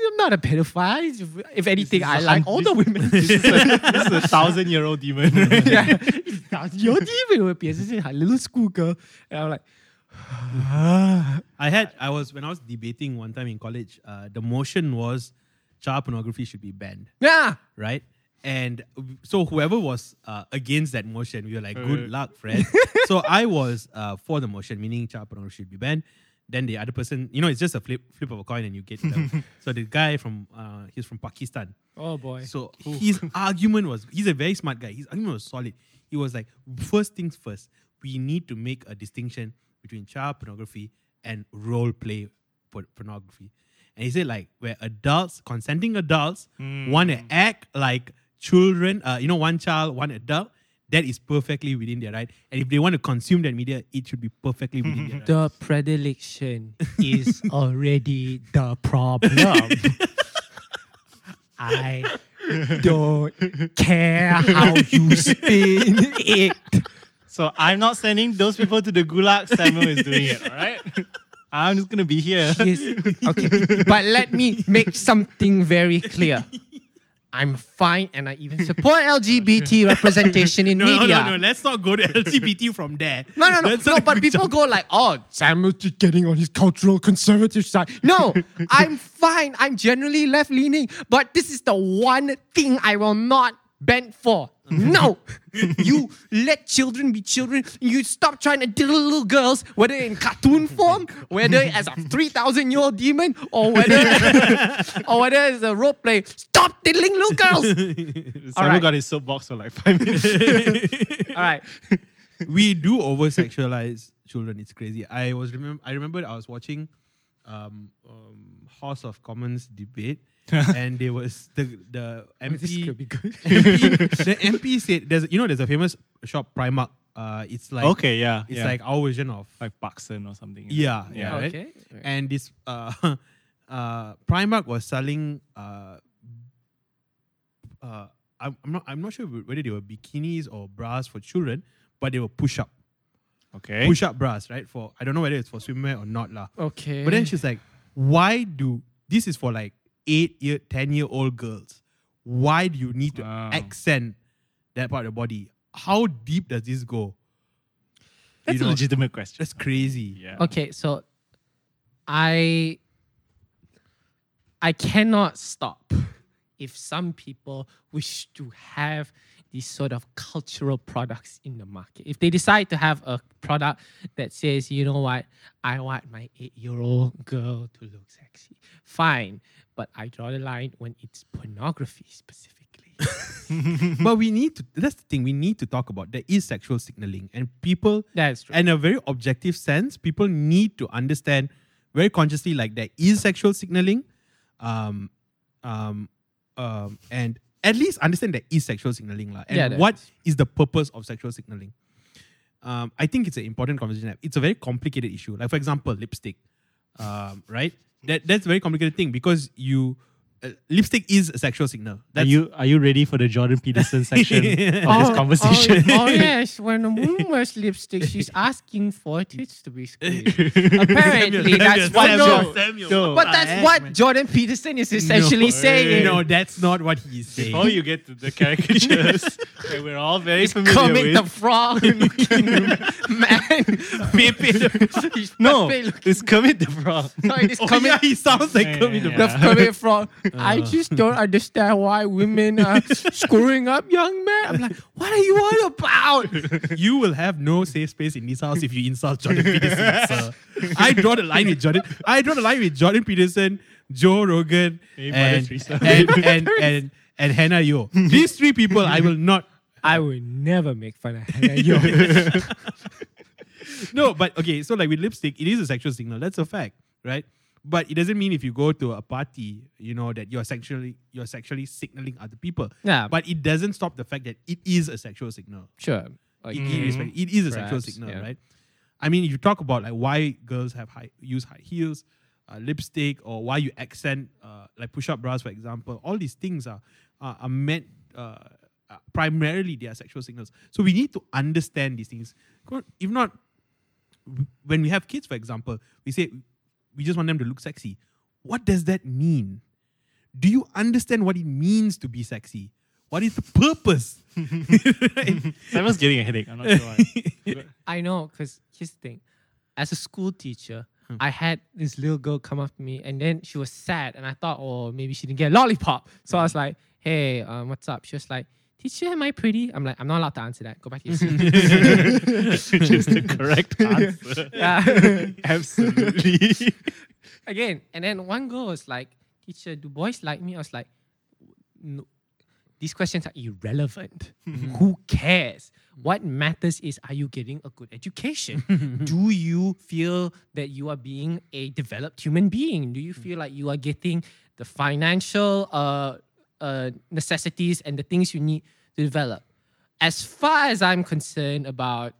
Speaker 3: I'm not a pedophile. If- anything, I like
Speaker 2: hun-
Speaker 3: older women.
Speaker 2: this, is a, a thousand year old demon.
Speaker 3: yeah, your demon will appear. This is a little schoolgirl. And I'm like,
Speaker 1: I had I was when I was debating one time in college. Uh, the motion was child pornography should be banned,
Speaker 3: yeah.
Speaker 1: right? And so whoever was uh, against that motion, we were like, "Good luck, friend." so I was uh, for the motion, meaning child pornography should be banned. Then the other person, you know, it's just a flip flip of a coin, and you get. The, so the guy from uh, he's from Pakistan.
Speaker 3: Oh boy.
Speaker 1: So his argument was he's a very smart guy. His argument was solid. He was like, first things first, we need to make a distinction between child pornography and role play por- pornography. And he said like where adults, consenting adults, want to act like children, uh, you know, one child, one adult, that is perfectly within their right. And if they want to consume that media, it should be perfectly within their right.
Speaker 3: the predilection is already the problem. I don't care how you spin it.
Speaker 2: so I'm not sending those people to the gulag. Samuel is doing it, all right? I'm just gonna be here.
Speaker 3: Yes. Okay. But let me make something very clear. I'm fine and I even support LGBT representation in
Speaker 1: No,
Speaker 3: media.
Speaker 1: no, no, no. Let's not go to LGBT from there.
Speaker 3: No, no, no, no. But people go like, "Oh, Samuel's getting on his cultural conservative side." No, I'm fine. I'm generally left leaning, but this is the one thing I will not bend for. No, you let children be children. You stop trying to diddle little girls, whether in cartoon form, whether as a three thousand year old demon, or whether or whether as a role play. Stop diddling little girls.
Speaker 2: Samuel
Speaker 3: right.
Speaker 2: got his soapbox for like five minutes.
Speaker 3: All right.
Speaker 1: we do over sexualize children. It's crazy. I was remember. I remember I was watching um, um, House of Commons debate, and there was the the MP.
Speaker 3: could.
Speaker 1: MP the MP said there's you know there's a famous shop Primark. Uh, it's like
Speaker 2: okay, yeah.
Speaker 1: it's
Speaker 2: yeah.
Speaker 1: like our version of
Speaker 2: like Buxton or something.
Speaker 1: yeah
Speaker 2: Yeah.
Speaker 1: yeah right?
Speaker 3: Okay.
Speaker 1: and this uh, uh, Primark was selling uh, uh, I'm, I'm not I'm not sure whether they were bikinis or bras for children, but they were push up
Speaker 2: Okay.
Speaker 1: push up bras right for I don't know whether it's for swimwear or not lah.
Speaker 3: Okay.
Speaker 1: But then she's like, why do this is for like eight year ten year old girls? Why do you need to
Speaker 2: Wow.
Speaker 1: accent that part of the body? How deep does this go?
Speaker 2: That's
Speaker 1: You
Speaker 2: a legitimate question.
Speaker 1: That's crazy.
Speaker 2: Yeah.
Speaker 3: Okay, so I I cannot stop if some people wish to have these sort of cultural products in the market. If they decide to have a product that says, you know what, I want my eight-year-old girl to look sexy. Fine. But I draw the line when it's pornography specifically.
Speaker 1: but we need to that's the thing, we need to talk about there is sexual signaling and people
Speaker 3: That's true.
Speaker 1: in a very objective sense, people need to understand very consciously like there is sexual signaling. Um um um and at least understand there is sexual signaling. lah. And
Speaker 3: Yeah,
Speaker 1: what is the purpose of sexual signaling? Um, I think it's an important conversation. It's a very complicated issue. Like for example, lipstick. Um, right? That that's a very complicated thing because you uh, lipstick is a sexual signal.
Speaker 2: Are you are you ready for the Jordan Peterson section of this conversation?
Speaker 3: Oh, oh yes, when a woman wears lipstick, she's asking for tits to be squeezed. Apparently, that's what.
Speaker 1: Samuel,
Speaker 3: Jo-
Speaker 1: Samuel.
Speaker 2: No.
Speaker 3: but that's what Jordan Peterson is essentially saying.
Speaker 1: No, that's not what he's saying.
Speaker 2: Before you get to the caricatures that we're all very
Speaker 3: He's
Speaker 2: familiar
Speaker 3: Kermit
Speaker 2: with.
Speaker 3: the Frog looking man. Pepe. He's
Speaker 2: no, it's Kermit the Frog.
Speaker 3: Sorry, this
Speaker 1: Oh,
Speaker 3: Kermit
Speaker 1: yeah, he sounds like
Speaker 2: Yeah,
Speaker 1: Kermit the
Speaker 2: yeah,
Speaker 3: the
Speaker 2: yeah.
Speaker 3: Kermit Frog. I uh. just don't understand why women are screwing up young men. I'm like, what are you all about?
Speaker 1: You will have no safe space in this house if you insult Jordan Peterson, sir. I draw the line with Jordan. I draw the line with Jordan Peterson, Joe Rogan,
Speaker 2: Hey, Mother
Speaker 1: and,
Speaker 2: Teresa.
Speaker 1: and, and, and, and Hannah Yeoh. These three people I will not.
Speaker 3: I will never make fun of Hannah Yeoh.
Speaker 1: No, but okay, so like with lipstick, it is a sexual signal. That's a fact, right? But it doesn't mean if you go to a party, you know, that you're sexually you're sexually signaling other people.
Speaker 3: Yeah.
Speaker 1: But it doesn't stop the fact that it is a sexual signal.
Speaker 3: Sure. Like,
Speaker 1: It- it is- it is a sexual
Speaker 3: Perhaps,
Speaker 1: signal,
Speaker 3: yeah.
Speaker 1: right? I mean, you talk about like why girls have high use high heels, uh, lipstick, or why you accent uh, like push-up bras, for example, all these things are are, are meant uh, uh, primarily they are sexual signals. So we need to understand these things. If not, when we have kids, for example, we say we just want them to look sexy. What does that mean? Do you understand what it means to be sexy? What is the purpose? Right?
Speaker 2: Samuel's getting a headache. I'm not sure why.
Speaker 3: I know, because here's the thing. As a school teacher, I had this little girl come up to me and then she was sad and I thought, oh, maybe she didn't get a lollipop. So I was like, hey, um, what's up? She was like, teacher, am I pretty? I'm like, I'm not allowed to answer that. Go back to your seat.
Speaker 2: Which is the correct answer.
Speaker 3: Yeah.
Speaker 2: Absolutely.
Speaker 3: Again, and then one girl was like, teacher, do boys like me? I was like, no. These questions are irrelevant. Who cares? What matters is are you getting a good education? Do you feel that you are being a developed human being? Do you feel like you are getting the financial uh, uh, necessities and the things you need develop? As far as I'm concerned about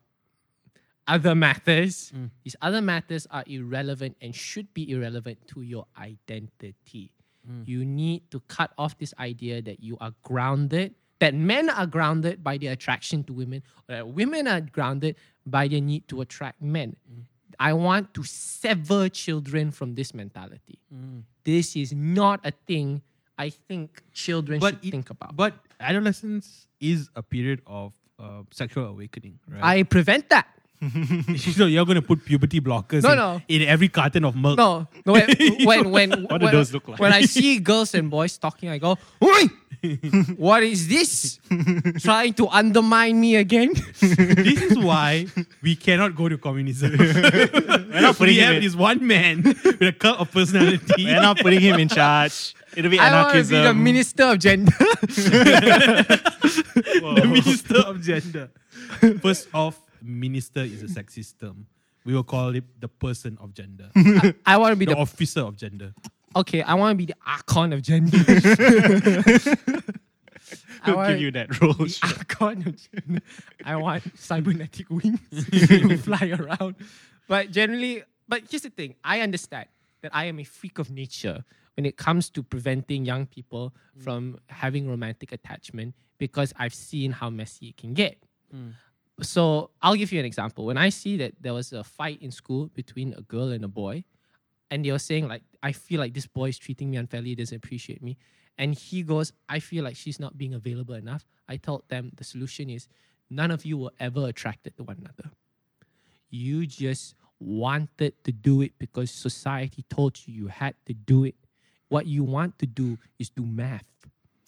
Speaker 3: other matters, mm. these other matters are irrelevant and should be irrelevant to your identity. Mm. You need to cut off this idea that you are grounded, that men are grounded by their attraction to women, or that women are grounded by their need to attract men. Mm. I want to sever children from this mentality. This is not a thing I think children should
Speaker 1: it-
Speaker 3: think about.
Speaker 1: But adolescence is a period of uh, sexual awakening, right?
Speaker 3: I prevent that.
Speaker 1: so you're going to put puberty blockers
Speaker 3: No,
Speaker 1: in,
Speaker 3: no.
Speaker 1: in every carton of milk.
Speaker 3: No, no. When when when,
Speaker 2: What do
Speaker 3: when,
Speaker 2: those look like?
Speaker 3: when I see girls and boys talking, I go, "Oi, what is this? Trying to undermine me again?"
Speaker 1: this is why we cannot go to communism.
Speaker 2: We're not putting
Speaker 1: we
Speaker 2: him
Speaker 1: have
Speaker 2: in,
Speaker 1: this one man with a cult of personality.
Speaker 2: we're not putting him in charge. It'll be
Speaker 3: I want to be the minister of gender.
Speaker 1: the minister of gender. First off, minister is a sexist term. We will call it the person of gender,
Speaker 3: I want to be
Speaker 1: the
Speaker 3: the
Speaker 1: officer of gender.
Speaker 3: okay. I want to be the archon of gender. I want
Speaker 2: give you that role?
Speaker 3: the archon of gender. I want cybernetic wings to fly around. But generally, but here's the thing: I understand that I am a freak of nature when it comes to preventing young people mm. from having romantic attachment because I've seen how messy it can get. Mm. So I'll give you an example. When I see that there was a fight in school between a girl and a boy, and they were saying like, I feel like this boy is treating me unfairly, doesn't appreciate me. And he goes, I feel like she's not being available enough. I told them the solution is none of you were ever attracted to one another. You just wanted to do it because society told you you had to do it. What you want to do is do math.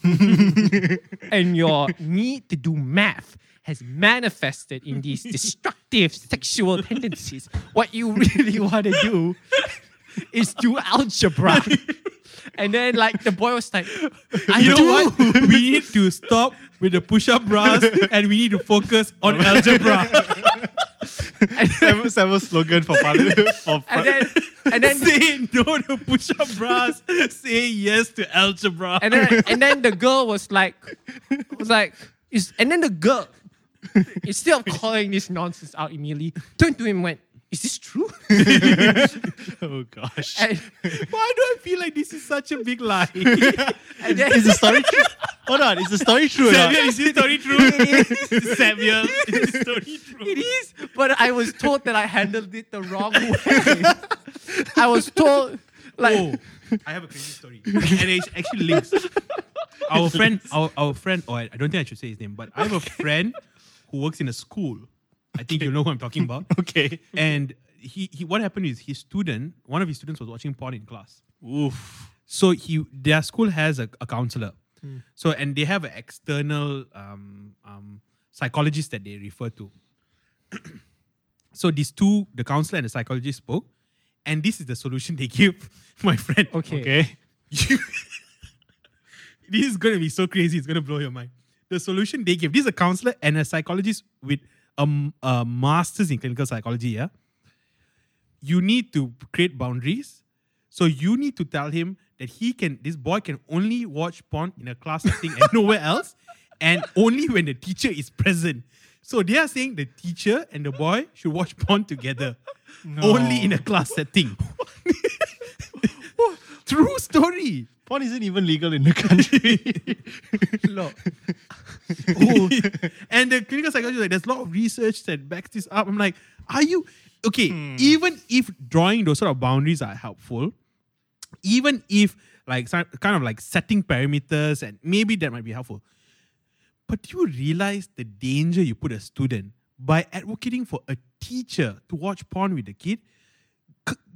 Speaker 3: and your need to do math has manifested in these destructive sexual tendencies. What you really want to do is do algebra. and then, like, the boy was like, I
Speaker 1: You know
Speaker 3: do.
Speaker 1: what? we need to stop with the push-up bras and we need to focus on algebra.
Speaker 2: Samuel, Samuel's slogan for parliament. For
Speaker 3: And then, and then,
Speaker 1: Say no to push-up bras. Say yes to algebra.
Speaker 3: and then, and then the girl was like, was like, is, and then the girl, instead of calling this nonsense out immediately, turned to him and went, is this true?
Speaker 2: Oh gosh.
Speaker 3: and,
Speaker 1: Why do I feel like this is such a big lie?
Speaker 3: and then
Speaker 2: is the story true? Hold on, is the story true?
Speaker 1: Samuel, is this story true? Samuel, is this story true?
Speaker 3: It is, but I was told that I handled it the wrong way. I was told, like,
Speaker 1: oh, I have a crazy story, and it actually links. Our friend, our, our friend, or I I don't think I should say his name, but I have a friend who works in a school. I think you know who I'm talking about.
Speaker 2: Okay.
Speaker 1: And he, he, what happened is his student, one of his students was watching porn in class.
Speaker 2: Oof.
Speaker 1: So he, their school has a, a counselor. So and they have an external um, um, psychologist that they refer to. so these two, the counselor and the psychologist spoke, and this is the solution they give my friend.
Speaker 3: okay.
Speaker 2: Okay.
Speaker 1: this is going to be so crazy. It's going to blow your mind. The solution they give. This is a counselor and a psychologist with a, m- a master's in clinical psychology. Yeah. You need to create boundaries. So you need to tell him that he can. This boy can only watch porn in a class setting and nowhere else, and only when the teacher is present. So they are saying the teacher and the boy should watch porn together, only in a class setting. True story.
Speaker 2: Porn isn't even legal in the country.
Speaker 3: Look,
Speaker 1: oh. and the clinical psychologist is like, there's a lot of research that backs this up. I'm like, are you okay? Hmm. Even if drawing those sort of boundaries are helpful, even if like some- kind of like setting parameters and maybe that might be helpful. But do you realize the danger you put a student by advocating for a teacher to watch porn with the kid?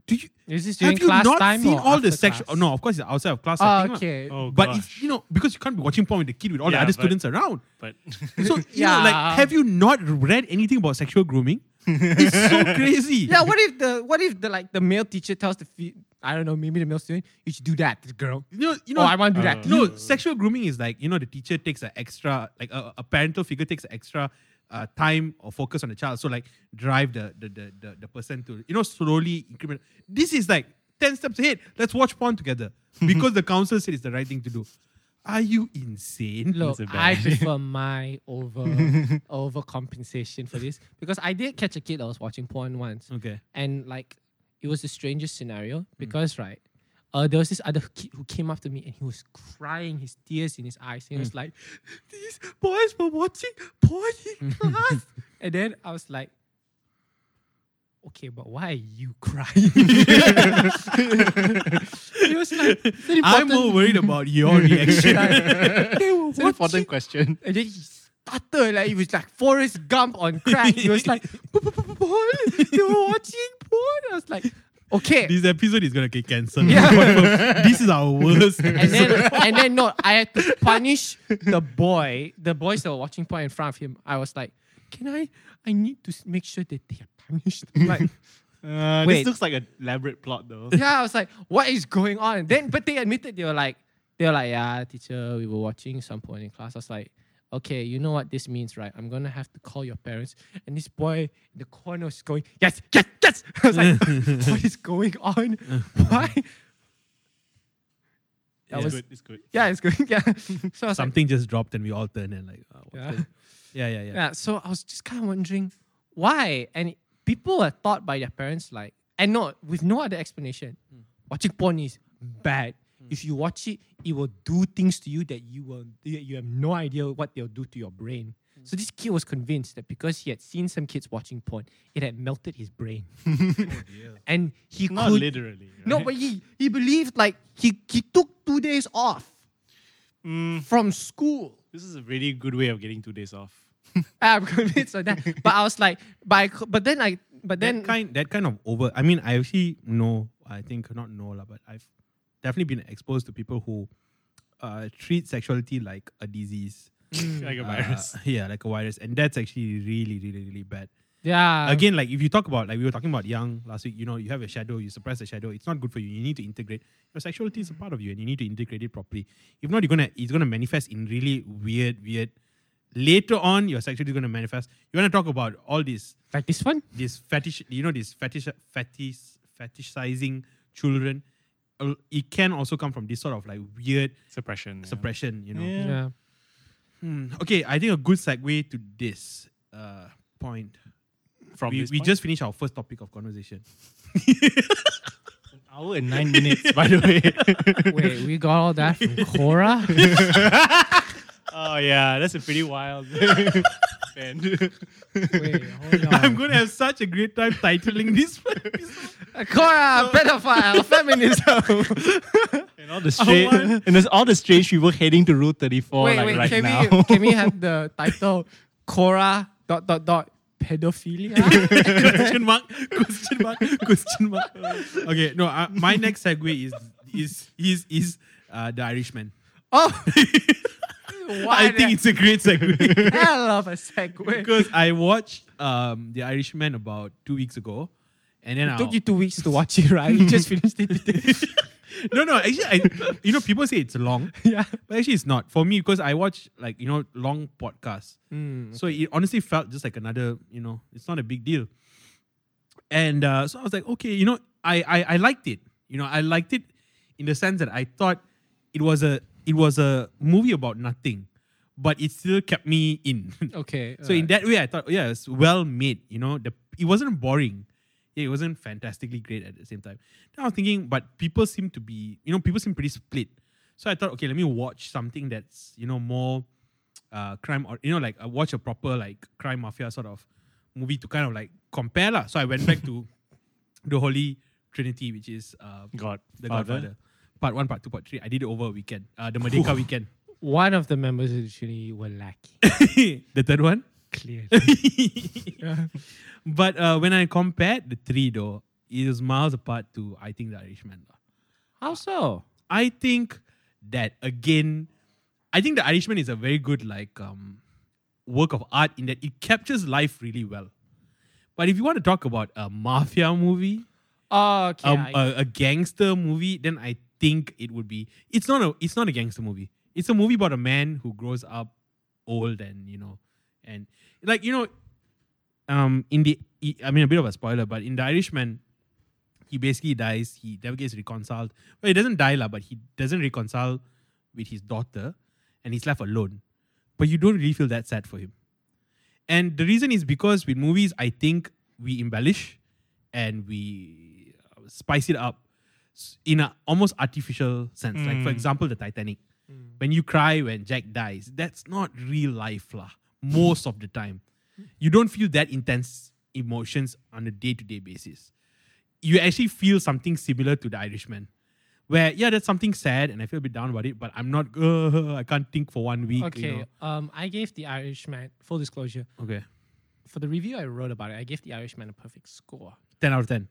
Speaker 1: C- Do you
Speaker 3: is this during
Speaker 1: have you
Speaker 3: class
Speaker 1: not
Speaker 3: time
Speaker 1: seen all the
Speaker 3: after
Speaker 1: sexual?
Speaker 3: class?
Speaker 1: No, of course it's outside of class.
Speaker 3: Oh,
Speaker 1: setting
Speaker 3: okay.
Speaker 2: oh,
Speaker 1: But
Speaker 2: gosh.
Speaker 1: if you know, because you can't be watching porn with the kid with all the
Speaker 2: Yeah,
Speaker 1: other
Speaker 2: but-
Speaker 1: students around.
Speaker 2: But
Speaker 1: So you know, like,
Speaker 3: Yeah.
Speaker 1: have you not read anything about sexual grooming? it's so crazy.
Speaker 3: Yeah, what if the what if the like the male teacher tells the fe- I don't know maybe the male student you should do that the girl.
Speaker 1: You know, you know.
Speaker 3: oh, I want to do that.
Speaker 2: uh,
Speaker 3: to
Speaker 1: no, sexual grooming is like you know the teacher takes an extra like a, a parental figure takes an extra uh, time or focus on the child. So like drive the the, the the the person to you know slowly increment. This is like ten steps ahead. Let's watch porn together because the council said it's the right thing to do. Are you insane?
Speaker 3: Look,
Speaker 2: That's a
Speaker 3: I
Speaker 2: bad-
Speaker 3: prefer my over over compensation for this because I did catch a kid that was watching porn once,
Speaker 1: Okay.
Speaker 3: and like it was the strangest scenario
Speaker 1: Hmm.
Speaker 3: because right, uh, there was this other kid who came up to me and he was crying, his tears in his eyes. And he
Speaker 1: Hmm.
Speaker 3: was like, "These boys were watching porn in class," and then I was like. Okay, but why are you crying? he was like,
Speaker 1: I'm more worried about your reaction.
Speaker 3: they were
Speaker 2: it's an important question.
Speaker 3: and then he stuttered like he was like Forrest Gump on crack. He was like, porn. You were watching porn. I was like, okay.
Speaker 1: this episode is gonna get cancelled.
Speaker 3: Yeah.
Speaker 1: this is our worst.
Speaker 3: and then and then no, I had to punish the boy, the boys that were watching porn in front of him. I was like, can I? I need to make sure that they are punished. Like,
Speaker 2: Uh,
Speaker 3: Wait.
Speaker 2: This looks like an elaborate plot though.
Speaker 3: yeah, I was like, what is going on? Then, but they admitted they were like, they were like, yeah, teacher, we were watching some porn in class. I was like, okay, you know what this means, right? I'm gonna have to call your parents. And this boy in the corner was going, yes, yes, yes. I was like, what is going on? Why? That
Speaker 1: Yeah.
Speaker 2: It's
Speaker 3: was
Speaker 2: good. It's good.
Speaker 3: yeah, it's good. Yeah. So was like,
Speaker 1: Something just dropped and we all turned and like, oh,
Speaker 3: Yeah.
Speaker 1: yeah, yeah, yeah.
Speaker 3: yeah. So I was just kind of wondering why. And people are taught by their parents like, and not with no other explanation. Hmm. Watching porn is bad. Hmm. If you watch it, it will do things to you that you will you have no idea what they'll do to your brain. Hmm. So this kid was convinced that because he had seen some kids watching porn, it had melted his brain, oh, and he
Speaker 2: Not
Speaker 3: could
Speaker 2: literally.
Speaker 3: no, but he he believed like he he took two days off
Speaker 2: Mm,
Speaker 3: from school.
Speaker 2: this is a really good way of getting two days off.
Speaker 3: Ah, I'm convinced of that. But I was like, but I, but then I, but then
Speaker 1: that kind that kind of over I mean I actually know I think not know lah, but I've definitely been exposed to people who uh, treat sexuality like a disease.
Speaker 2: like a
Speaker 1: Uh,
Speaker 2: virus.
Speaker 1: yeah, like a virus. And that's actually really, really, really bad.
Speaker 3: yeah,
Speaker 1: Again, like if you talk about like we were talking about Jung last week, you know, you have a shadow, you suppress the shadow, it's not good for you. You need to integrate your sexuality is a part of you and you need to integrate it properly. If not, you're gonna it's gonna manifest in really weird, weird later on your sexuality is gonna manifest. You wanna talk about all this
Speaker 3: like this one.
Speaker 1: this fetish, you know, this fetish, fetish, fetishizing children. Uh, It can also come from this sort of like weird
Speaker 2: Suppression. yeah.
Speaker 1: suppression, you know.
Speaker 2: Yeah.
Speaker 3: Yeah.
Speaker 1: Hmm, Okay, I think a good segue to this uh, point.
Speaker 2: from
Speaker 1: we,
Speaker 2: this
Speaker 1: we
Speaker 2: point.
Speaker 1: just finished our first topic of conversation.
Speaker 2: an hour and nine minutes, by the way.
Speaker 3: Wait, we got all that from Korra?
Speaker 2: oh yeah, that's a pretty wild. Man.
Speaker 3: Wait, hold
Speaker 1: I'm gonna have such a great time titling this episode.
Speaker 3: Korra, pedophile, feminism.
Speaker 2: and all the strange,
Speaker 1: want-
Speaker 2: and there's all the strange people heading to Route 34
Speaker 3: wait,
Speaker 2: like
Speaker 3: wait,
Speaker 2: right
Speaker 3: can
Speaker 2: now.
Speaker 3: we can we have the title Korra dot dot dot pedophilia?
Speaker 1: question mark, question mark, question mark. Okay, no, uh, my next segue is is is is uh, the Irishman.
Speaker 3: oh,
Speaker 1: I think it's a great segue
Speaker 3: hell of a segue.
Speaker 1: because I watched um the Irishman about two weeks ago, and then
Speaker 3: It
Speaker 1: I
Speaker 3: took you two weeks to watch it, right? You just finished it today.
Speaker 1: no no actually I you know people say it's long,
Speaker 3: yeah.
Speaker 1: but actually it's not for me because I watch like you know long podcasts.
Speaker 3: Mm,
Speaker 1: So it honestly felt just like another, you know, it's not a big deal. And uh, so I was like, okay, you know, I, I I liked it. You know, I liked it in the sense that I thought it was a it was a movie about nothing, but it still kept me in.
Speaker 3: okay.
Speaker 1: so in that way, I thought, yeah, it's well made. You know, the it wasn't boring. Yeah, it wasn't fantastically great at the same time. Then I was thinking, but people seem to be, you know, people seem pretty split. So I thought, okay, let me watch something that's, you know, more uh, crime or you know, like I watch a proper like crime mafia sort of movie to kind of like compare lah. So I went back to the Holy Trinity, which is uh,
Speaker 2: God,
Speaker 1: the
Speaker 2: Father.
Speaker 1: Godfather. Part one, part two, part three. I did it over a weekend. Uh, the Merdeka weekend.
Speaker 3: One of the members actually were lacking.
Speaker 1: the third one.
Speaker 3: Clearly.
Speaker 1: But uh, when I compared the three, though, it was miles apart to I think the Irishman.
Speaker 3: How so?
Speaker 1: I think that again, I think the Irishman is a very good like um, work of art in that it captures life really well. But if you want to talk about a mafia movie,
Speaker 3: Oh, okay.
Speaker 1: um,
Speaker 3: I-
Speaker 1: a, a gangster movie, then I think it would be. It's not a. It's not a gangster movie. It's a movie about a man who grows up old and you know, and like you know, um, in the I mean a bit of a spoiler, but in the Irishman, he basically dies. He never gets reconciled. Well, he doesn't die lah, but he doesn't reconcile with his daughter, and he's left alone. But you don't really feel that sad for him. And the reason is because with movies, I think we embellish and we uh, spice it up in an almost artificial sense. Like, for
Speaker 2: Mm.
Speaker 1: example, the Titanic. When you cry when Jack dies, that's not real life, lah. Most of the time, you don't feel that intense emotions on a day to day basis. You actually feel something similar to the Irishman, where yeah, that's something sad, and I feel a bit down about it. But I'm not. Uh, I can't think for one week. you
Speaker 3: okay.
Speaker 1: know.
Speaker 3: Um, I gave the Irishman full disclosure
Speaker 1: Okay.
Speaker 3: for the review I wrote about it. I gave the Irishman a perfect score.
Speaker 1: Ten out of ten.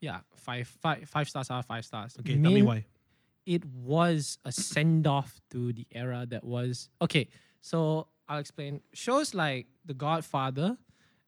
Speaker 3: Yeah, five, five, five stars of five stars.
Speaker 1: Okay. Tell me why.
Speaker 3: it was a send off to the era that was okay. So I'll explain. Shows like The Godfather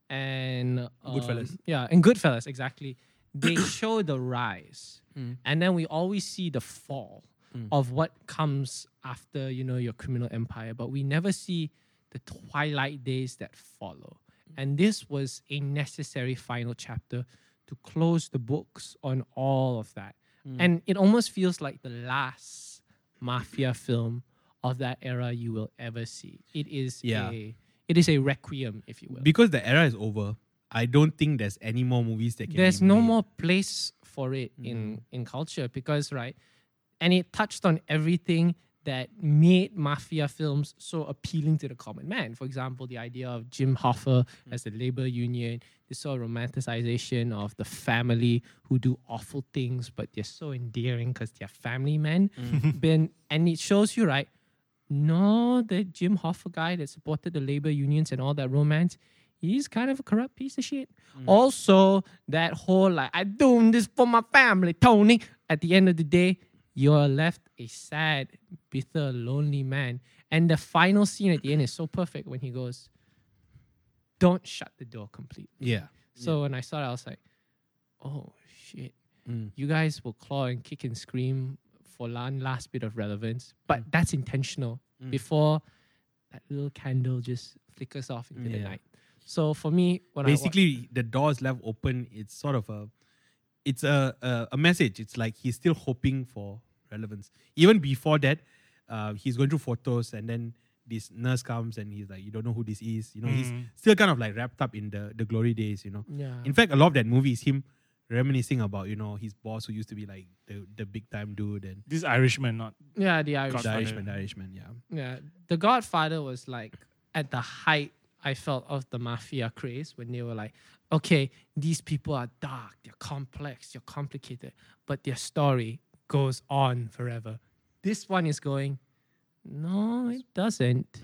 Speaker 3: and um,
Speaker 1: Goodfellas.
Speaker 3: yeah, and Goodfellas exactly. They show the rise,
Speaker 1: Mm.
Speaker 3: and then we always see the fall of what comes after you know your criminal empire, but we never see the twilight days that follow. And this was a necessary final chapter to close the books on all of that. Hmm. And it almost feels like the last mafia film of that era you will ever see. It is
Speaker 1: Yeah.
Speaker 3: a it is a requiem, if you will.
Speaker 1: Because the era is over, I don't think there's any more movies that can.
Speaker 3: There's no more place for it in hmm. in culture because right, and it touched on everything that made mafia films so appealing to the common man. For example, the idea of Jim Hoffa hmm. as the labor union, this sort of romanticization of the family who do awful things, but they're so endearing because they're family men. Hmm. Then and it shows you right. No, the Jim Hoffa guy that supported the labor unions and all that romance, he's kind of a corrupt piece of shit. Hmm. Also, that whole like I doing this for my family, Tony. At the end of the day, you're left a sad, bitter, lonely man. And the final scene at the end is so perfect when he goes, "Don't shut the door completely."
Speaker 1: Yeah.
Speaker 3: So when I saw it, I was like, "Oh shit."
Speaker 1: Mm.
Speaker 3: you guys will claw and kick and scream for one last bit of relevance, but
Speaker 1: Mm.
Speaker 3: that's intentional before that little candle just flickers off into the night. So for me, when wa-
Speaker 1: Basically, the door is left open. It's sort of a, it's a, a a message. It's like he's still hoping for relevance. Even before that, uh, he's going through photos, and then this nurse comes and he's like, you don't know who this is. You know, he's
Speaker 2: Mm.
Speaker 1: still kind of like wrapped up in the the glory days. You know.
Speaker 3: Yeah.
Speaker 1: In fact, a lot of that movie is him reminiscing about you know his boss who used to be like the the big time dude and
Speaker 2: This Irishman, not
Speaker 3: yeah, the Irish.
Speaker 1: the Irishman, the Irishman. Yeah.
Speaker 3: Yeah, The Godfather was like at the height I felt of the mafia craze when they were like, okay, these people are dark, they're complex, they're complicated, but their story goes on forever. This one is going, no, it doesn't.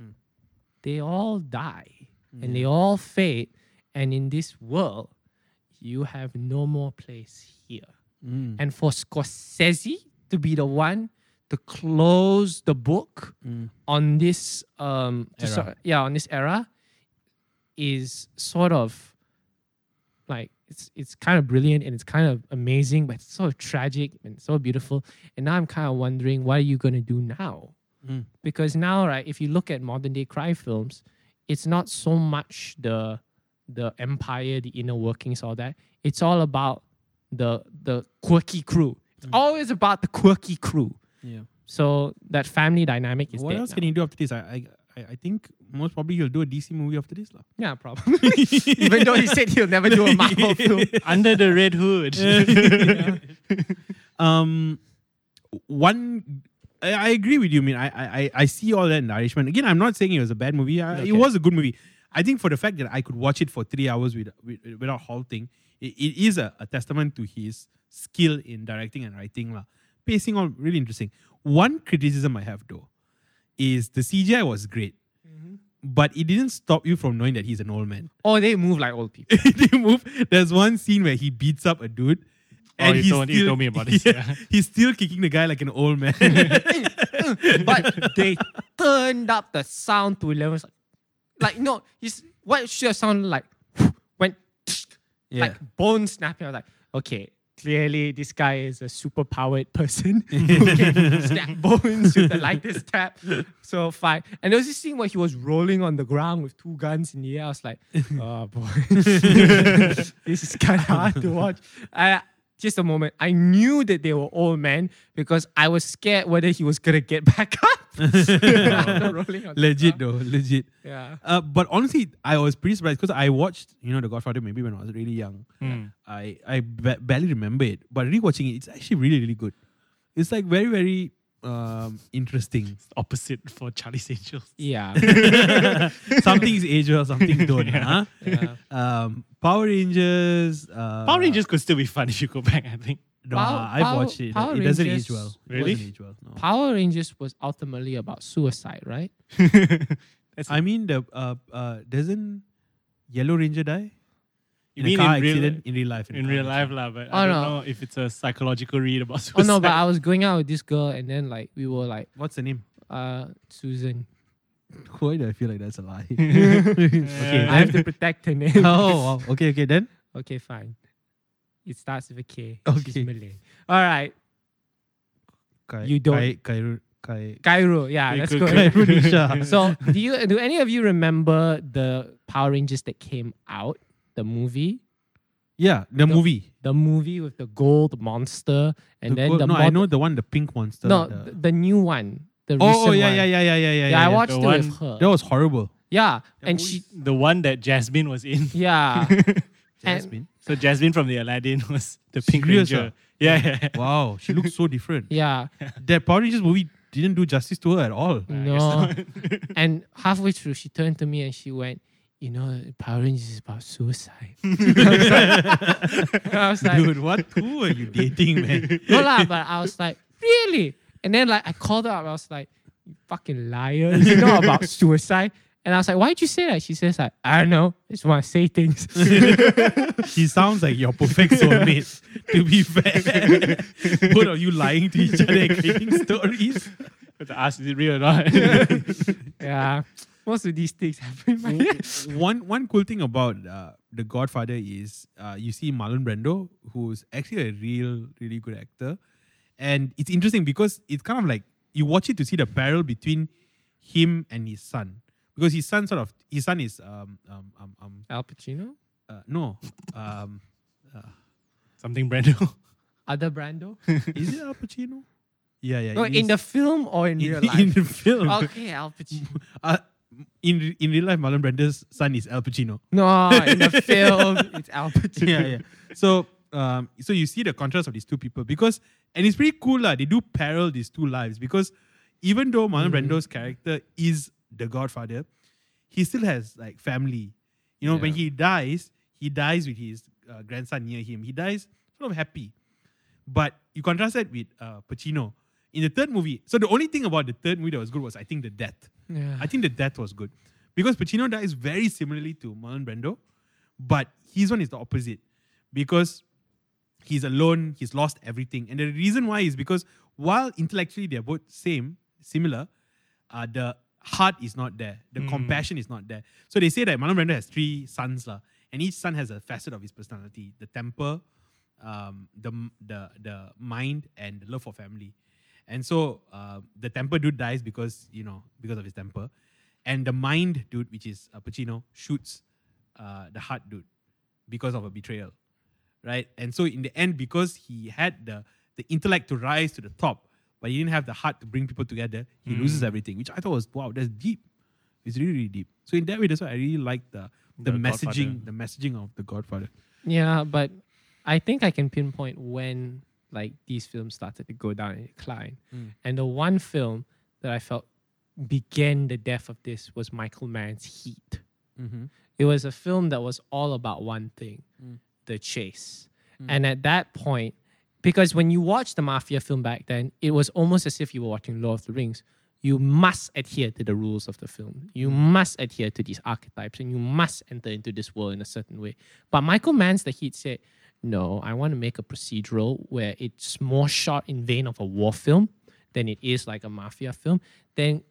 Speaker 3: They all die and they all fade, and in this world, you have no more place here.
Speaker 1: Mm.
Speaker 3: And for Scorsese to be the one to close the book
Speaker 1: Mm.
Speaker 3: on this um to
Speaker 1: Era.
Speaker 3: sort- yeah on this era is sort of like it's it's kind of brilliant and it's kind of amazing but it's so tragic and so beautiful and now i'm kind of wondering what are you going to do now
Speaker 1: Mm.
Speaker 3: because now right if you look at modern day crime films it's not so much the the empire the inner workings all that it's all about the the quirky crew it's always about the quirky crew
Speaker 1: Yeah.
Speaker 3: so that family dynamic is
Speaker 1: What else
Speaker 3: now.
Speaker 1: can he do after this? I, I I I think most probably he'll do a DC movie after this. lah.
Speaker 3: Yeah, probably. Even though he said he'll never do a Marvel film.
Speaker 2: under the red hood.
Speaker 1: Um, one, I, I agree with you. I mean, I, I I see all that in the Irishman. Again, I'm not saying it was a bad movie. I,
Speaker 3: Okay.
Speaker 1: It was a good movie. I think for the fact that I could watch it for three hours with, with, without halting, it, it is a, a testament to his skill in directing and writing. lah. Pacing all really interesting. One criticism I have though is the CGI was great, mm-hmm. but it didn't stop you from knowing that he's an old man.
Speaker 3: Oh, they move like old people.
Speaker 1: they move. There's one scene where he beats up a dude.
Speaker 2: Oh, you
Speaker 1: he's
Speaker 2: told- you told me about this, yeah.
Speaker 1: He's still kicking the guy like an old man.
Speaker 3: but they turned up the sound to 11. Like, like no, he's, what should have sounded like went
Speaker 1: Yeah.
Speaker 3: like bone snapping. I was like, okay, clearly this guy is a super powered person who can snap bones with the lightest tap. So fine. And there was this scene where he was rolling on the ground with two guns in the air. I was like, oh boy, this is kind of hard to watch. I, just a moment. I knew that they were old men because I was scared whether he was gonna get back up.
Speaker 1: legit though, legit.
Speaker 3: Yeah.
Speaker 1: Uh, but honestly, I was pretty surprised because I watched, you know, The Godfather maybe when I was really young.
Speaker 2: Mm.
Speaker 1: I I ba- barely remember it, but rewatching it, it's actually really really good. It's like very very um, interesting.
Speaker 2: Opposite for Charlie's Angels.
Speaker 3: Yeah.
Speaker 1: some things age well, some things don't. huh?
Speaker 3: yeah.
Speaker 1: Um, Power Rangers. Uh,
Speaker 2: Power Rangers could still be fun if you go back, I think.
Speaker 1: No,
Speaker 3: Power-
Speaker 1: I've
Speaker 3: Power-
Speaker 1: watched it.
Speaker 3: Power
Speaker 1: it doesn't
Speaker 3: Rangers-
Speaker 1: age well.
Speaker 2: Really?
Speaker 1: doesn't age well. No.
Speaker 3: Power Rangers was ultimately about suicide, right?
Speaker 1: I mean, the uh, uh, doesn't Yellow Ranger die
Speaker 2: You
Speaker 1: in
Speaker 2: mean
Speaker 1: a car
Speaker 2: in real-
Speaker 1: in real life?
Speaker 2: in
Speaker 1: a
Speaker 2: real life, lah. But
Speaker 3: Oh,
Speaker 2: I don't
Speaker 3: no.
Speaker 2: know if it's a psychological read about
Speaker 3: Oh no, but I was going out with this girl and then like we were like,
Speaker 1: What's the name?
Speaker 3: uh, Susan.
Speaker 1: Why do I feel like that's a lie?
Speaker 2: okay,
Speaker 3: I have to protect her name.
Speaker 1: oh, wow. okay, okay. Then
Speaker 3: Okay, fine. It starts with a K.
Speaker 1: Okay.
Speaker 3: She's Malay. All right.
Speaker 1: Kai,
Speaker 3: You don't-
Speaker 1: Kai, Kai, Kai,
Speaker 3: Cairo. Yeah, let's go.
Speaker 1: Kai
Speaker 3: ahead.
Speaker 1: Runisha.
Speaker 3: so do you do any of you remember the Power Rangers that came out? The movie?
Speaker 1: yeah, the,
Speaker 3: The-
Speaker 1: movie.
Speaker 3: The movie with the gold monster and
Speaker 1: The
Speaker 3: then
Speaker 1: gold-
Speaker 3: the
Speaker 1: no, I know the one, the pink monster.
Speaker 3: No,
Speaker 1: the-
Speaker 3: the, the new one. The
Speaker 1: oh,
Speaker 3: recent
Speaker 1: oh, yeah,
Speaker 3: one.
Speaker 1: yeah, yeah, yeah, yeah, yeah,
Speaker 3: Yeah, I watched
Speaker 2: The
Speaker 3: it
Speaker 2: one-
Speaker 3: with her.
Speaker 1: That was horrible.
Speaker 3: yeah, and she
Speaker 2: the one that Jasmine was in.
Speaker 3: yeah. And-
Speaker 1: Jasmine.
Speaker 2: So Jasmine from the Aladdin was the Pink
Speaker 1: Serious,
Speaker 2: Ranger.
Speaker 1: ah?
Speaker 2: Yeah, yeah. yeah.
Speaker 1: wow, she looks so different.
Speaker 3: yeah.
Speaker 1: That Power Rangers movie didn't do justice to her at all.
Speaker 3: No. and halfway through, she turned to me and she went, "You know, Power Rangers is about suicide." I was like,
Speaker 1: Dude, what? Who are you dating, man?
Speaker 3: "No lah," but I was like, "Really?" And then like I called her up. I was like, "You fucking liar! You know about suicide?" And I was like, "Why'd you say that?" She says like, "I don't know. I just want to say things."
Speaker 1: She sounds like your perfect soulmate. to be fair, both are you lying to each other, and creating stories.
Speaker 2: But to ask, is it real or not?
Speaker 3: yeah. Most of these things happen. in my
Speaker 1: one one cool thing about uh, the Godfather is uh, you see Marlon Brando, who's actually a real, really good actor, and it's interesting because it's kind of like you watch it to see the parallel between him and his son, because his son sort of his son is um um um, um
Speaker 3: Al Pacino,
Speaker 1: uh, no um
Speaker 2: Something Brando.
Speaker 3: other Brando.
Speaker 1: is it Al Pacino? Yeah, yeah.
Speaker 3: No, in
Speaker 1: is-
Speaker 3: the film or in,
Speaker 1: in,
Speaker 3: real life?
Speaker 1: in the film.
Speaker 3: okay, Al Pacino.
Speaker 1: Uh, in in real life, Marlon Brando's son is Al Pacino.
Speaker 3: No, in the film, it's Al Pacino.
Speaker 1: yeah, yeah. So, um, so you see the contrast of these two people because, and it's pretty cool, lah. They do parallel these two lives because even though Marlon Brando's character is the Godfather, he still has like family. You know, when he dies, he dies with his uh, grandson near him. He dies sort of happy, but you contrast that with uh, Pacino in the third movie. So the only thing about the third movie that was good was I think the death.
Speaker 3: Yeah.
Speaker 1: I think the death was good because Pacino dies very similarly to Marlon Brando, but his one is the opposite because he's alone, he's lost everything, and the reason why is because while intellectually they're both same, similar, uh, the heart is not there, the compassion is not there. So they say that Marlon Brando has three sons, lah, and each son has a facet of his personality: the temper, um, the the the mind, and the love for family. And so uh, the temper dude dies because you know because of his temper, and the mind dude, which is uh, Pacino, shoots uh, the heart dude because of a betrayal, right? And so in the end, because he had the the intellect to rise to the top, but he didn't have the heart to bring people together, he loses everything. Which I thought was wow, that's deep. It's really really deep. So in that way, that's why I really like the the,
Speaker 2: The
Speaker 1: messaging,
Speaker 2: Godfather.
Speaker 1: the messaging of the Godfather.
Speaker 3: Yeah, but I think I can pinpoint when like these films started to go down in decline.
Speaker 1: Mm.
Speaker 3: And the one film that I felt began the death of this was Michael Mann's Heat.
Speaker 1: Mm-hmm.
Speaker 3: It was a film that was all about one thing,
Speaker 1: Mm.
Speaker 3: the chase. And at that point, because when you watch the mafia film back then, it was almost as if you were watching Lord of the Rings. You must adhere to the rules of the film. You must adhere to these archetypes and you must enter into this world in a certain way. But Michael Mann's The Heat said, no, I want to make a procedural where it's more shot in vein of a war film than it is like a mafia film. Then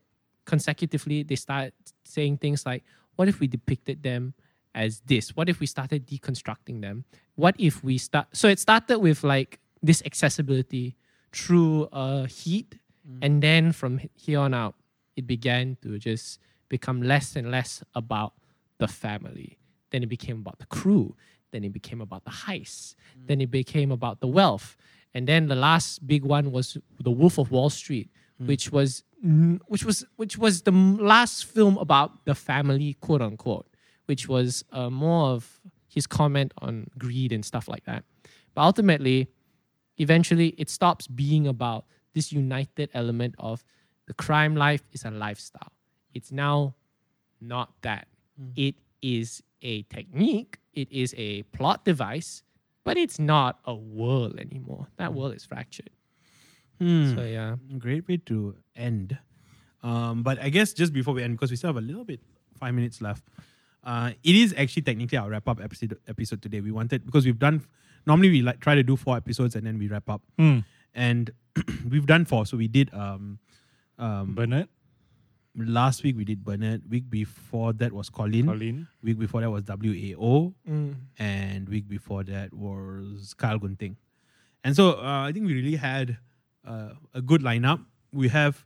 Speaker 3: consecutively, they start saying things like, what if we depicted them as this? What if we started deconstructing them? What if we start? So it started with like this accessibility through uh, heat, and then from here on out, it began to just become less and less about the family. Then it became about the crew. Then it became about the heist. Then it became about the wealth. And then the last big one was The Wolf of Wall Street, which was mm, which was which was the last film about the family, quote unquote, which was uh, more of his comment on greed and stuff like that. But ultimately, eventually, it stops being about this united element of the crime life is a lifestyle. It's now not that. It is a technique, it is a plot device, but it's not a world anymore. That world is fractured.
Speaker 1: Hmm.
Speaker 3: So, yeah.
Speaker 1: Great way to end. Um, but I guess just before we end, because we still have a little bit, five minutes left. Uh, it is actually technically our wrap up episode episode today. We wanted because we've done normally we like try to do four episodes and then we wrap up, and we've done four. So we did um, um,
Speaker 2: Bernard,
Speaker 1: last week we did Bernard. Week before that was Colin.
Speaker 2: Colin.
Speaker 1: Week before that was WAO,
Speaker 3: Mm.
Speaker 1: and week before that was Kyle Gunting. And so uh, I think we really had uh, a good lineup. We have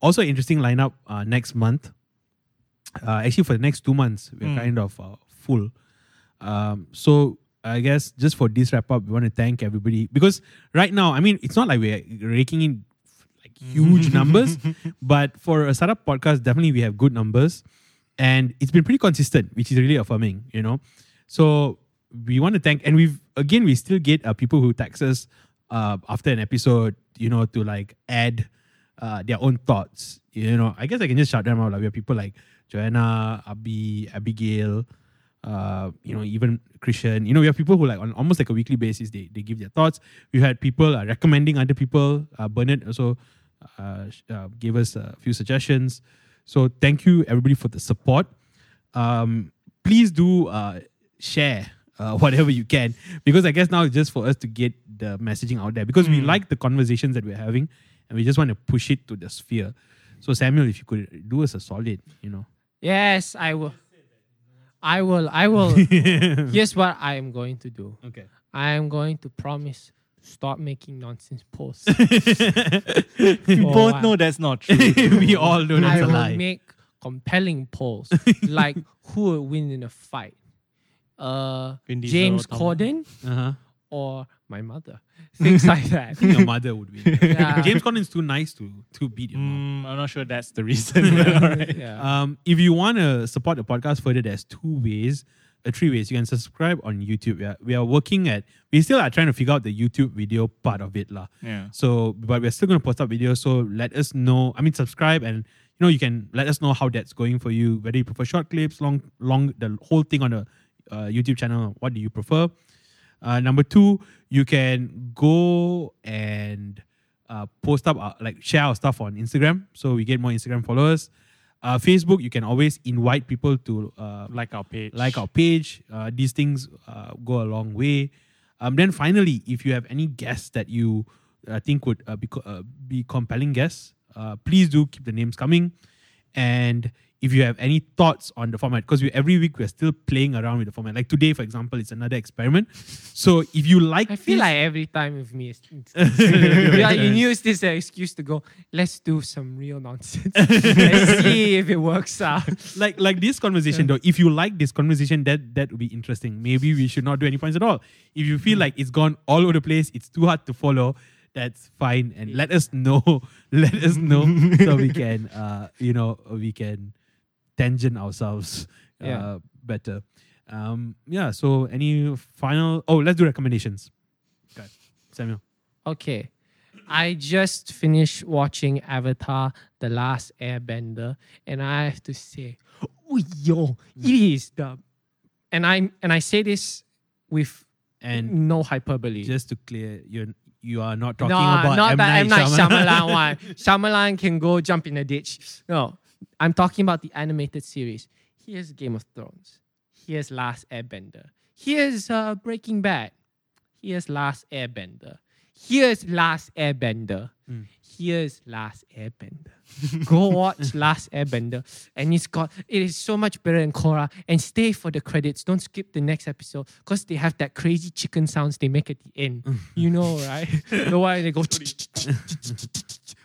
Speaker 1: also an interesting lineup uh, next month. Uh, actually, for the next two months, we're
Speaker 2: Mm.
Speaker 1: kind of uh, full. Um, so I guess just for this wrap up, we want to thank everybody because right now, I mean, it's not like we're raking in like huge numbers, but for a startup podcast, definitely we have good numbers, and it's been pretty consistent, which is really affirming, you know. So we want to thank, and we've again we still get uh, people who text us uh, after an episode, you know, to like add uh, their own thoughts. You know, I guess I can just shout them out. Like we have people like Joanna, Abby, Abigail, uh, you know, even Christian. You know, we have people who like on almost like a weekly basis they they give their thoughts. We had people uh, recommending other people. Uh, Bernard also uh, uh, gave us a few suggestions. So thank you everybody for the support. Um, please do uh, share uh, whatever you can because I guess now it's just for us to get the messaging out there because we like the conversations that we're having and we just want to push it to the sphere. So Samuel, if you could do us a solid, you know.
Speaker 3: Yes, I will. I will. I will. Here's what I am going to do.
Speaker 1: Okay.
Speaker 3: I am going to promise to stop making nonsense posts.
Speaker 2: We
Speaker 3: Oh,
Speaker 2: both
Speaker 3: wow.
Speaker 2: know that's not true.
Speaker 1: we all know
Speaker 3: I
Speaker 1: that's a
Speaker 3: will
Speaker 1: lie.
Speaker 3: make compelling polls like who would win in a fight, uh, James Corden
Speaker 1: uh-huh.
Speaker 3: or my mother. Things like that.
Speaker 1: I think your mother would win.
Speaker 3: Yeah.
Speaker 1: James Corden's too nice to to beat your mom.
Speaker 2: Mm, I'm not sure that's the reason. alright.
Speaker 3: yeah.
Speaker 1: Um, if you want to support the podcast further, there's two ways, uh, three ways. You can subscribe on YouTube. We are, we are working at, we still are trying to figure out the YouTube video part of it. lah.
Speaker 2: Yeah.
Speaker 1: So, but we're still going to post up videos. So let us know. I mean, subscribe and you know you can let us know how that's going for you. Whether you prefer short clips, long, long, the whole thing on the uh, YouTube channel. What do you prefer? Uh, number two, you can go and uh, post up uh, like share our stuff on Instagram, so we get more Instagram followers. Uh, Facebook, you can always invite people to uh,
Speaker 2: Like our page.
Speaker 1: like our page. Uh, these things uh, go a long way. Um, then finally, if you have any guests that you uh, think would uh, be co- uh, be compelling guests, uh, please do keep the names coming. And if you have any thoughts on the format, because we, every week we're still playing around with the format. Like today, for example, it's another experiment. So if you like,
Speaker 3: I feel
Speaker 1: this-
Speaker 3: like every time with me, it's, it's yeah, you use this as an excuse to go. Let's do some real nonsense. Let's see if it works out.
Speaker 1: like like this conversation though if you like this conversation that that would be interesting maybe we should not do any points at all if you feel like it's gone all over the place it's too hard to follow that's fine and let us know let us know so we can uh you know we can tangent ourselves uh,
Speaker 3: Yeah.
Speaker 1: better um yeah so any final oh let's do recommendations okay samuel
Speaker 3: Okay. I just finished watching Avatar The Last Airbender and I have to say, oh yo, it is the and I and I say this with
Speaker 1: and
Speaker 3: no hyperbole.
Speaker 1: just to clear you're you are not talking
Speaker 3: no,
Speaker 1: about
Speaker 3: not
Speaker 1: M.
Speaker 3: that
Speaker 1: Night
Speaker 3: M. Night
Speaker 1: Shyamalan.
Speaker 3: Shyamalan one. Shyamalan can go jump in a ditch. No, I'm talking about the animated series. Here's Game of Thrones. Here's Last Airbender. Here's uh, Breaking Bad. Here's Last Airbender. Here's Last Airbender.
Speaker 1: Hmm.
Speaker 3: Here's Last Airbender. Go watch Last Airbender, and it's got it is so much better than Korra. And stay for the credits. Don't skip the next episode because they have that crazy chicken sounds they make at the end. you know, right? the one they go.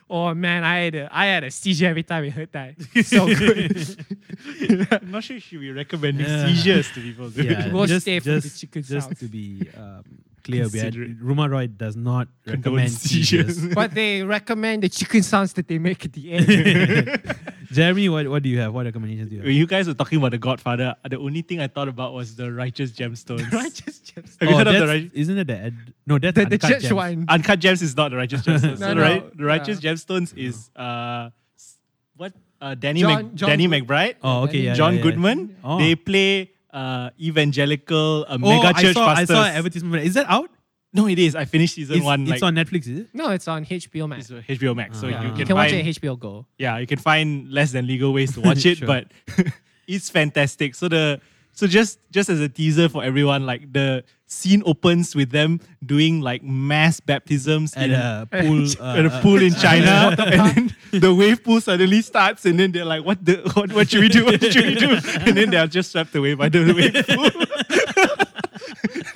Speaker 3: Oh man, I had a I had a seizure every time I heard that. So good.
Speaker 2: I'm not sure if you should be recommending
Speaker 1: Yeah.
Speaker 2: seizures to people. dude.
Speaker 1: yeah,
Speaker 3: Go
Speaker 1: just,
Speaker 3: stay for the
Speaker 1: just,
Speaker 3: chicken
Speaker 1: just
Speaker 3: sounds.
Speaker 1: to be um, clear, we had,
Speaker 2: Considerate.
Speaker 1: Ruma Roy does not recommend
Speaker 2: seizures.
Speaker 1: seizures.
Speaker 3: but they recommend the chicken sounds that they make at the end.
Speaker 1: Jeremy, what, what do you have? What recommendations do you
Speaker 2: When
Speaker 1: have?
Speaker 2: you guys were talking about The Godfather, the only thing I thought about was the Righteous Gemstones.
Speaker 3: Righteous gems.
Speaker 2: Have you heard of the
Speaker 1: that's-
Speaker 2: Righteous?
Speaker 1: Isn't it the ed- no? That's
Speaker 3: The, the
Speaker 1: Uncut
Speaker 3: church
Speaker 1: Gems.
Speaker 3: one.
Speaker 2: Uncut Gems is not the Righteous Gemstones.
Speaker 3: No,
Speaker 2: so
Speaker 3: no,
Speaker 2: right, the Righteous
Speaker 3: yeah.
Speaker 2: Gemstones is uh, what uh, Danny
Speaker 3: John-
Speaker 2: Mc,
Speaker 3: John
Speaker 2: Danny McBride,
Speaker 1: Oh, okay, yeah,
Speaker 2: John
Speaker 1: yeah, yeah.
Speaker 2: Goodman.
Speaker 1: Oh.
Speaker 2: They play uh, evangelical uh,
Speaker 1: Oh,
Speaker 2: mega
Speaker 1: I
Speaker 2: church
Speaker 1: saw, I saw an advertisement. Is that out?
Speaker 2: no, it is. I finished season
Speaker 1: It's,
Speaker 2: one.
Speaker 1: it's
Speaker 2: like,
Speaker 1: on Netflix, is it?
Speaker 3: No, it's on HBO Max.
Speaker 2: it's on HBO Max, so
Speaker 1: Ah.
Speaker 2: you
Speaker 3: you
Speaker 2: can,
Speaker 3: can watch
Speaker 2: find,
Speaker 3: it at HBO Go.
Speaker 2: yeah, you can find less than legal ways to watch it,
Speaker 1: Sure.
Speaker 2: but it's fantastic. So the so just just as a teaser for everyone, like the scene opens with them doing like mass baptisms
Speaker 1: At
Speaker 2: in,
Speaker 1: a pool. uh,
Speaker 2: at a
Speaker 1: uh,
Speaker 2: pool in China, and then the wave pool suddenly starts, and then they're like, "What the? What, what should we do? What should we do?" And then they are just swept away by the wave pool.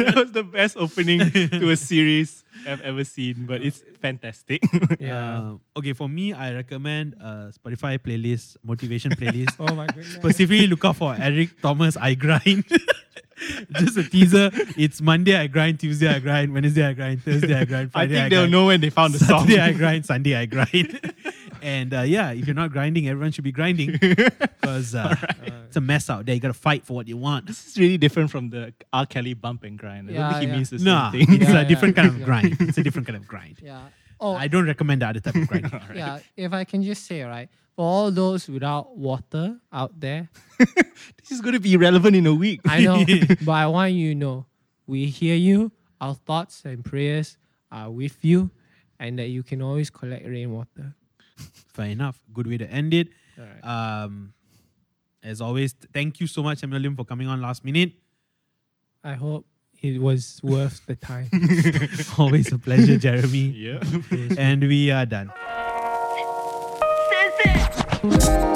Speaker 2: that was the best opening to a series I've ever seen, but it's fantastic.
Speaker 1: Uh, okay, for me, I recommend a Spotify playlist, motivation playlist.
Speaker 3: Oh my goodness.
Speaker 1: Specifically, look out for Eric Thomas. I grind. Just a teaser. It's Monday I grind, Tuesday I grind, Wednesday I grind, Thursday I grind, Friday
Speaker 2: I
Speaker 1: Friday
Speaker 2: think
Speaker 1: I,
Speaker 2: they'll
Speaker 1: grind.
Speaker 2: know when they found the song.
Speaker 1: Saturday I grind, Sunday I grind. and uh, yeah, if you're not grinding, everyone should be grinding because uh, it's a mess out there. You got to fight for what you want.
Speaker 2: This is really different from the R. Kelly bump and grind. I don't
Speaker 3: Yeah,
Speaker 2: think he
Speaker 3: yeah.
Speaker 2: means the same
Speaker 1: Nah,
Speaker 2: thing.
Speaker 1: it's
Speaker 3: Yeah,
Speaker 1: a different
Speaker 3: yeah.
Speaker 1: kind of
Speaker 3: Yeah.
Speaker 1: grind. It's a different kind of grind.
Speaker 3: Yeah. Oh,
Speaker 1: I don't recommend the other type of grind.
Speaker 3: yeah. If I can just say, right, for all those without water out there,
Speaker 2: this is going to be irrelevant in a week.
Speaker 3: I know, but I want you to know we hear you. Our thoughts and prayers are with you, and that you can always collect rainwater.
Speaker 1: Fair enough. Good way to end it.
Speaker 3: Alright.
Speaker 1: Um, as always, thank you so much, Samuel Lim, for coming on last minute.
Speaker 3: I hope it was worth the time.
Speaker 1: Always a pleasure, Jeremy.
Speaker 2: yeah.
Speaker 1: and we are done. Thank you.